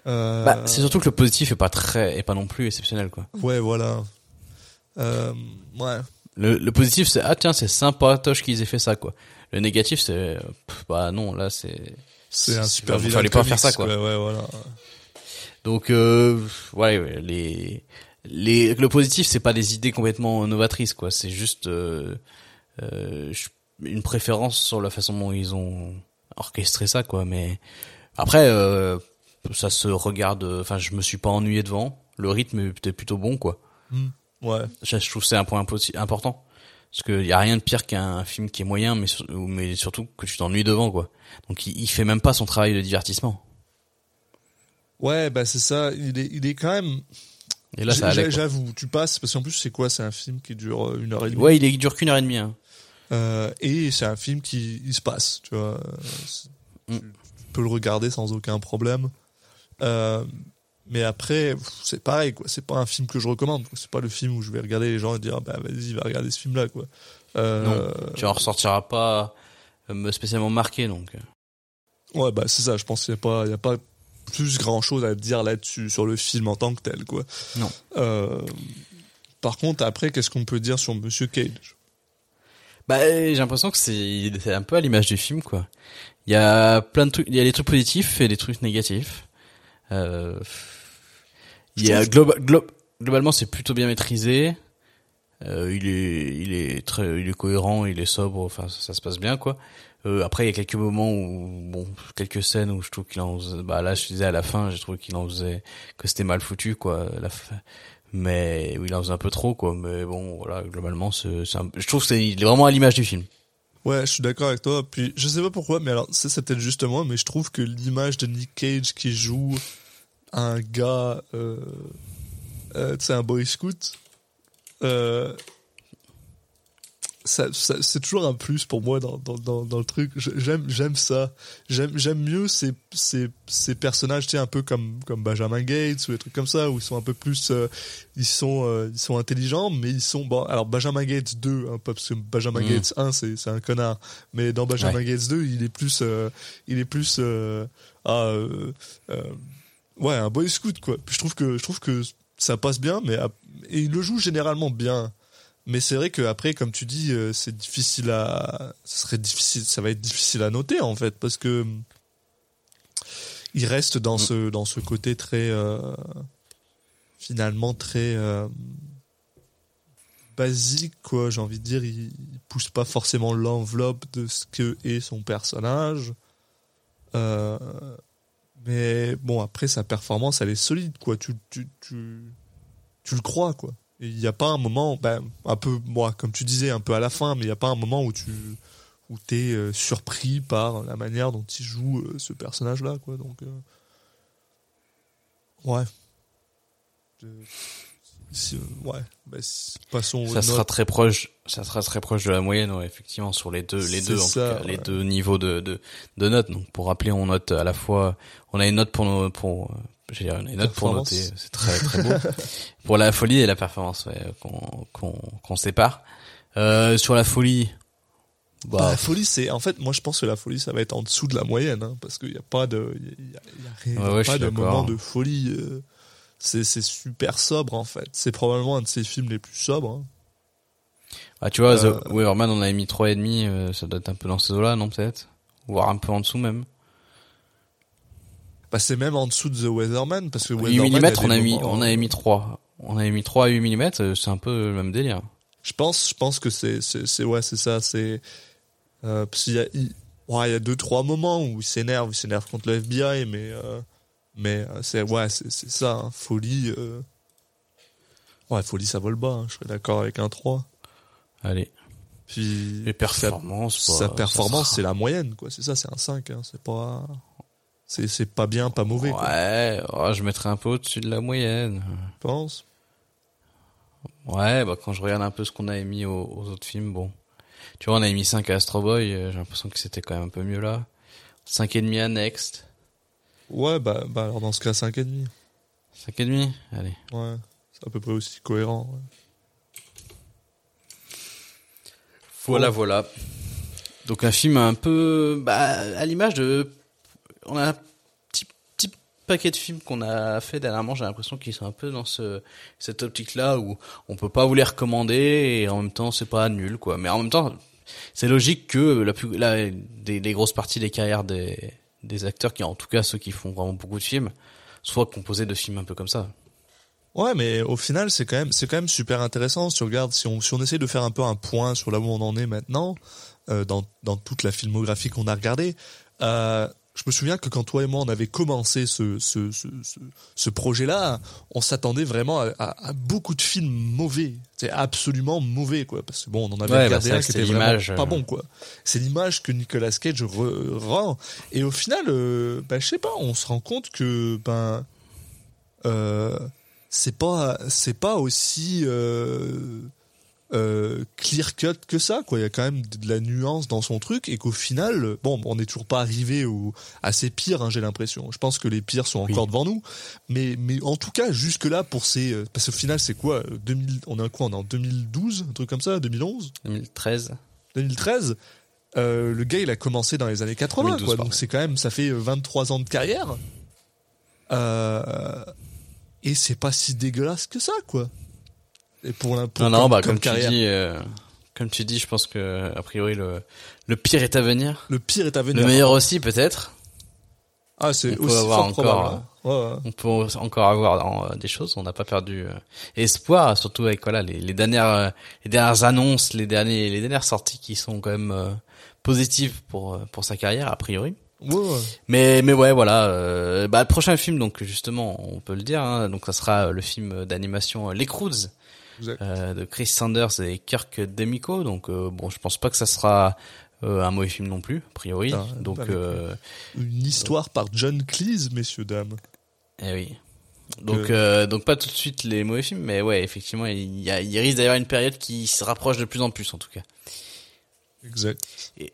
Speaker 1: Euh,
Speaker 5: Bah, c'est surtout que le positif est pas très, est pas non plus exceptionnel, quoi.
Speaker 1: Ouais, voilà. Euh, ouais.
Speaker 5: Le, le positif c'est ah tiens c'est sympa toche qu'ils aient fait ça quoi. Le négatif c'est bah non là c'est
Speaker 1: C'est un super
Speaker 5: il
Speaker 1: vilain.
Speaker 5: fallait pas
Speaker 1: comics,
Speaker 5: faire ça quoi.
Speaker 1: Ouais, voilà.
Speaker 5: Donc euh, ouais, les les le positif c'est pas des idées complètement novatrices quoi, c'est juste euh, euh, une préférence sur la façon dont ils ont orchestré ça quoi mais après euh, ça se regarde enfin je me suis pas ennuyé devant, le rythme était plutôt bon quoi.
Speaker 1: Ouais.
Speaker 5: Ça, je trouve que c'est un point important parce qu'il y a rien de pire qu'un film qui est moyen mais sur- ou- mais surtout que tu t'ennuies devant quoi. Donc il, il fait même pas son travail de divertissement.
Speaker 1: Ouais, bah c'est ça. Il est, il est quand même.
Speaker 5: Et là ça allait.
Speaker 1: J'avoue, tu passes parce qu'en plus c'est quoi? C'est un film qui dure euh, une heure et demie.
Speaker 5: Ouais, il, est, il dure qu'une heure et demie. Hein.
Speaker 1: Euh, et c'est un film qui il se passe, tu vois. C'est-
Speaker 5: Mm.
Speaker 1: Tu, tu peux le regarder sans aucun problème. Euh, mais après, c'est pareil, quoi. C'est pas un film que je recommande. C'est pas le film où je vais regarder les gens et dire, bah vas-y, va regarder ce film-là, quoi. Euh,
Speaker 5: Tu en ressortiras pas euh, spécialement marqué donc. euh.
Speaker 1: Ouais, bah c'est ça. Je pense qu'il y a pas, il y a pas plus grand chose à dire là-dessus sur le film en tant que tel, quoi.
Speaker 5: Non.
Speaker 1: Euh, par contre, après, qu'est-ce qu'on peut dire sur Monsieur Cage?
Speaker 5: Bah j'ai l'impression que c'est c'est un peu à l'image du film quoi. Il y a plein de trucs, il y a des trucs positifs et des trucs négatifs. Euh, il y a globa- glo- globalement c'est plutôt bien maîtrisé. Euh, il est il est très il est cohérent, il est sobre, enfin ça, ça se passe bien quoi. Euh, après il y a quelques moments où bon quelques scènes où je trouve qu'il en faisait, bah là je disais à la fin j'ai trouvé qu'il en faisait que c'était mal foutu quoi la fin. mais où il en faisait un peu trop quoi mais bon voilà globalement c'est c'est un- je trouve que c'est il est vraiment à l'image du film.
Speaker 1: Ouais, je suis d'accord avec toi. Puis je sais pas pourquoi, mais alors ça c'est peut-être juste moi, mais je trouve que l'image de Nick Cage qui joue un gars, euh, euh, tu sais, un boy scout, euh, ça, ça- c'est toujours un plus pour moi dans, dans, dans, dans le truc. J'aime j'aime ça. J'aime j'aime mieux ces, ces, ces personnages, tu sais, un peu comme comme Benjamin Gates ou des trucs comme ça, où ils sont un peu plus, euh, ils sont euh, ils sont intelligents, mais ils sont bon. Alors Benjamin Gates 2, hein, parce que Benjamin
Speaker 5: Mm.
Speaker 1: Gates 1 c'est c'est un connard, mais dans Benjamin
Speaker 5: Ouais.
Speaker 1: Gates 2, il est plus euh, il est plus ah, ouais un boy scout quoi. Puis je trouve que je trouve que ça passe bien, mais ap- et il le joue généralement bien. Mais c'est vrai qu'après, comme tu dis, euh, c'est difficile à, ça serait difficile, ça va être difficile à noter en fait, parce que hum, il reste dans ce dans ce côté très euh, finalement très euh, basique quoi. J'ai envie de dire, il, il pousse pas forcément l'enveloppe de ce que est son personnage. Euh, mais bon, après sa performance, elle est solide quoi. Tu tu tu tu le crois quoi. Il n'y a pas un moment, ben, un peu, moi, comme tu disais, un peu à la fin, mais il n'y a pas un moment où tu où t'es euh, surpris par la manière dont il joue euh, ce personnage-là, quoi. Donc, euh, ouais. Si, euh, ouais. Ben, si- passons.
Speaker 5: Ça sera
Speaker 1: notes.
Speaker 5: très proche, ça sera très proche de la moyenne, ouais, effectivement, sur les deux, les deux, en
Speaker 1: ça,
Speaker 5: tout cas, les
Speaker 1: ouais.
Speaker 5: deux niveaux de, de, de notes. Donc, pour rappeler, on note à la fois, on a une note pour nos, pour, a une note pour noter, c'est très, très beau. <laughs> pour la folie et la performance, ouais, qu'on, qu'on, qu'on sépare. Euh, sur la folie,
Speaker 1: Bah,
Speaker 5: bah,
Speaker 1: la folie, c'est en fait, moi je pense que la folie, ça va être en dessous de la moyenne, hein, parce qu'il n'y a pas de, il y a, y a- y a
Speaker 5: Ouais,
Speaker 1: pas de moment de folie. euh, c'est c'est super sobre en fait. C'est probablement un de ses films les plus sobres. hein.
Speaker 5: ah, tu vois,
Speaker 1: euh,
Speaker 5: The Weatherman, on avait mis trois et demi, euh, ça doit être un peu dans ces eaux-là, non, peut-être? Voire un peu en dessous même.
Speaker 1: Bah, c'est même en dessous de The Weatherman parce que
Speaker 5: 8
Speaker 1: Weatherman, il y
Speaker 5: mm, on a mis,
Speaker 1: moments-
Speaker 5: on avait mis 3. On avait mis 3 à 8 mm, euh, c'est un peu le même délire.
Speaker 1: Je pense, je pense que c'est, c'est, ouais, c'est ça. C'est euh, parce qu'il y a, il, ouais, il y a deux trois moments où il s'énerve, il s'énerve contre le FBI, mais euh, mais euh, c'est ouais, c'est ça, hein, folie. euh. Ouais, folie, ça vole bas. hein, je serais d'accord avec un 3.
Speaker 5: Allez.
Speaker 1: Puis
Speaker 5: Les performances,
Speaker 1: sa,
Speaker 5: bah,
Speaker 1: sa
Speaker 5: ça
Speaker 1: performance,
Speaker 5: sera-
Speaker 1: c'est la moyenne, quoi. C'est ça, c'est un 5. Hein, c'est pas c'est c'est pas bien, pas mauvais. Quoi,
Speaker 5: Ouais, oh, je mettrais un peu au-dessus de la moyenne.
Speaker 1: je pense.
Speaker 5: Ouais, bah quand je regarde un peu ce qu'on a émis aux, aux autres films, bon. Tu vois, on a émis 5 à Astro Boy, euh, j'ai l'impression que c'était quand même un peu mieux là. 5 et demi à Next.
Speaker 1: Ouais, bah bah alors dans ce cas 5 et demi.
Speaker 5: 5 et demi? Allez.
Speaker 1: Ouais, c'est à peu près aussi cohérent. ouais.
Speaker 5: Voilà, voilà. Donc un film un peu bah, à l'image de on a un petit petit paquet de films qu'on a fait dernièrement, j'ai l'impression qu'ils sont un peu dans ce cette optique là où on peut pas vous les recommander et en même temps c'est pas nul quoi. Mais en même temps, c'est logique que la plus des, grosses parties des carrières des des acteurs qui en tout cas ceux qui font vraiment beaucoup de films soient composés de films un peu comme ça.
Speaker 1: Ouais, mais au final, c'est quand même, c'est quand même super intéressant. Si on regarde, si on, si on essaie de faire un peu un point sur là où on en est maintenant, euh, dans, dans toute la filmographie qu'on a regardée, euh, je me souviens que quand toi et moi on avait commencé ce, ce, ce, ce, projet-là, on s'attendait vraiment à, à- à beaucoup de films mauvais. C'est absolument mauvais, quoi. Parce que bon, on en avait
Speaker 5: Ouais, bah,
Speaker 1: regardé
Speaker 5: c'est
Speaker 1: un qui était vraiment pas
Speaker 5: euh.
Speaker 1: bon, quoi. C'est l'image que Nicolas Cage re- rend. Et au final, euh, bah, je sais pas, on se rend compte que, ben, euh, c'est pas c'est pas aussi euh, euh, clear cut que ça quoi. Il y a quand même de la nuance dans son truc et qu'au final bon on n'est toujours pas arrivé au à ses pires hein, j'ai l'impression. Je pense que les pires sont encore devant nous. Mais mais en tout cas jusque là pour ces euh, parce qu'au final c'est quoi euh, 2000 on est en quoi on est en 2012 un truc comme ça 2011
Speaker 5: 2013.
Speaker 1: 2013 euh, le gars il a commencé dans les années 80
Speaker 5: 2012,
Speaker 1: quoi
Speaker 5: pardon.
Speaker 1: donc c'est quand même ça fait 23 ans de carrière. Euh, et c'est pas si dégueulasse que ça quoi et pour la pour
Speaker 5: Non, non,
Speaker 1: comme-
Speaker 5: bah,
Speaker 1: comme
Speaker 5: comme, tu dis, euh, comme tu dis, je pense que, a priori, le, le pire est à venir.
Speaker 1: le pire est à venir
Speaker 5: Le meilleur aussi, peut-être.
Speaker 1: ah c'est
Speaker 5: on peut
Speaker 1: aussi
Speaker 5: avoir
Speaker 1: fort
Speaker 5: encore,
Speaker 1: probable hein. Ouais, ouais.
Speaker 5: On peut encore avoir euh, des choses. On n'a pas perdu euh, espoir, surtout avec voilà les, les dernières, euh, les dernières annonces, les derniers, les dernières sorties qui sont quand même euh, positives pour euh, pour sa carrière a priori.
Speaker 1: Ouais, ouais.
Speaker 5: Mais mais ouais voilà. euh, bah le prochain film donc justement on peut le dire. Hein, donc ça sera euh, le film d'animation euh, Les Croods. Euh, de Chris Sanders et Kirk Demico. Donc euh, bon je pense pas que ça sera euh, un mauvais film non plus a priori.
Speaker 1: Ah,
Speaker 5: donc euh,
Speaker 1: une histoire par John Cleese messieurs dames
Speaker 5: Eh oui. Donc, donc pas tout de suite les mauvais films, mais ouais, effectivement, il, y a, il risque d'avoir une période qui se rapproche de plus en plus, en tout cas.
Speaker 1: exact
Speaker 5: Et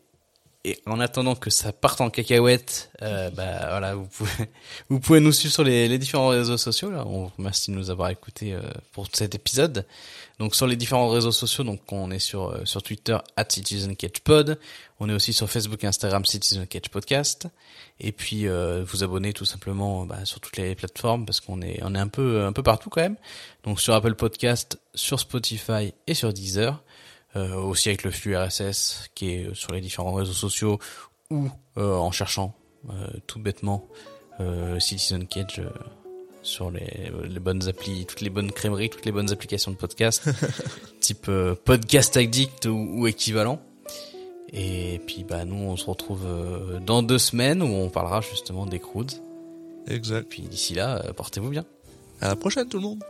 Speaker 5: en attendant que ça parte en cacahuète, euh, bah voilà, vous pouvez, <laughs> vous pouvez nous suivre sur les, les différents réseaux sociaux. Là, on vous remercie de nous avoir écoutés euh, pour cet épisode. Donc sur les différents réseaux sociaux, donc on est sur euh, sur Twitter @CitizenCatchPod, on est aussi sur Facebook, et Instagram Citizen Catch Podcast, et puis euh, vous abonner tout simplement bah, sur toutes les plateformes parce qu'on est on est un peu un peu partout quand même. Donc sur Apple Podcast, sur Spotify et sur Deezer. Euh, aussi avec le flux RSS qui est sur les différents réseaux sociaux ou euh, en cherchant euh, tout bêtement euh, Citizen Cage euh, sur les, les bonnes applis, toutes les bonnes crèmeries, toutes les bonnes applications de podcast, <laughs> type euh, Podcast Addict ou, ou équivalent. Et puis bah nous on se retrouve euh, dans deux semaines où on parlera justement des croods.
Speaker 1: exact
Speaker 5: Puis d'ici là, euh, portez-vous bien.
Speaker 1: à la prochaine tout le monde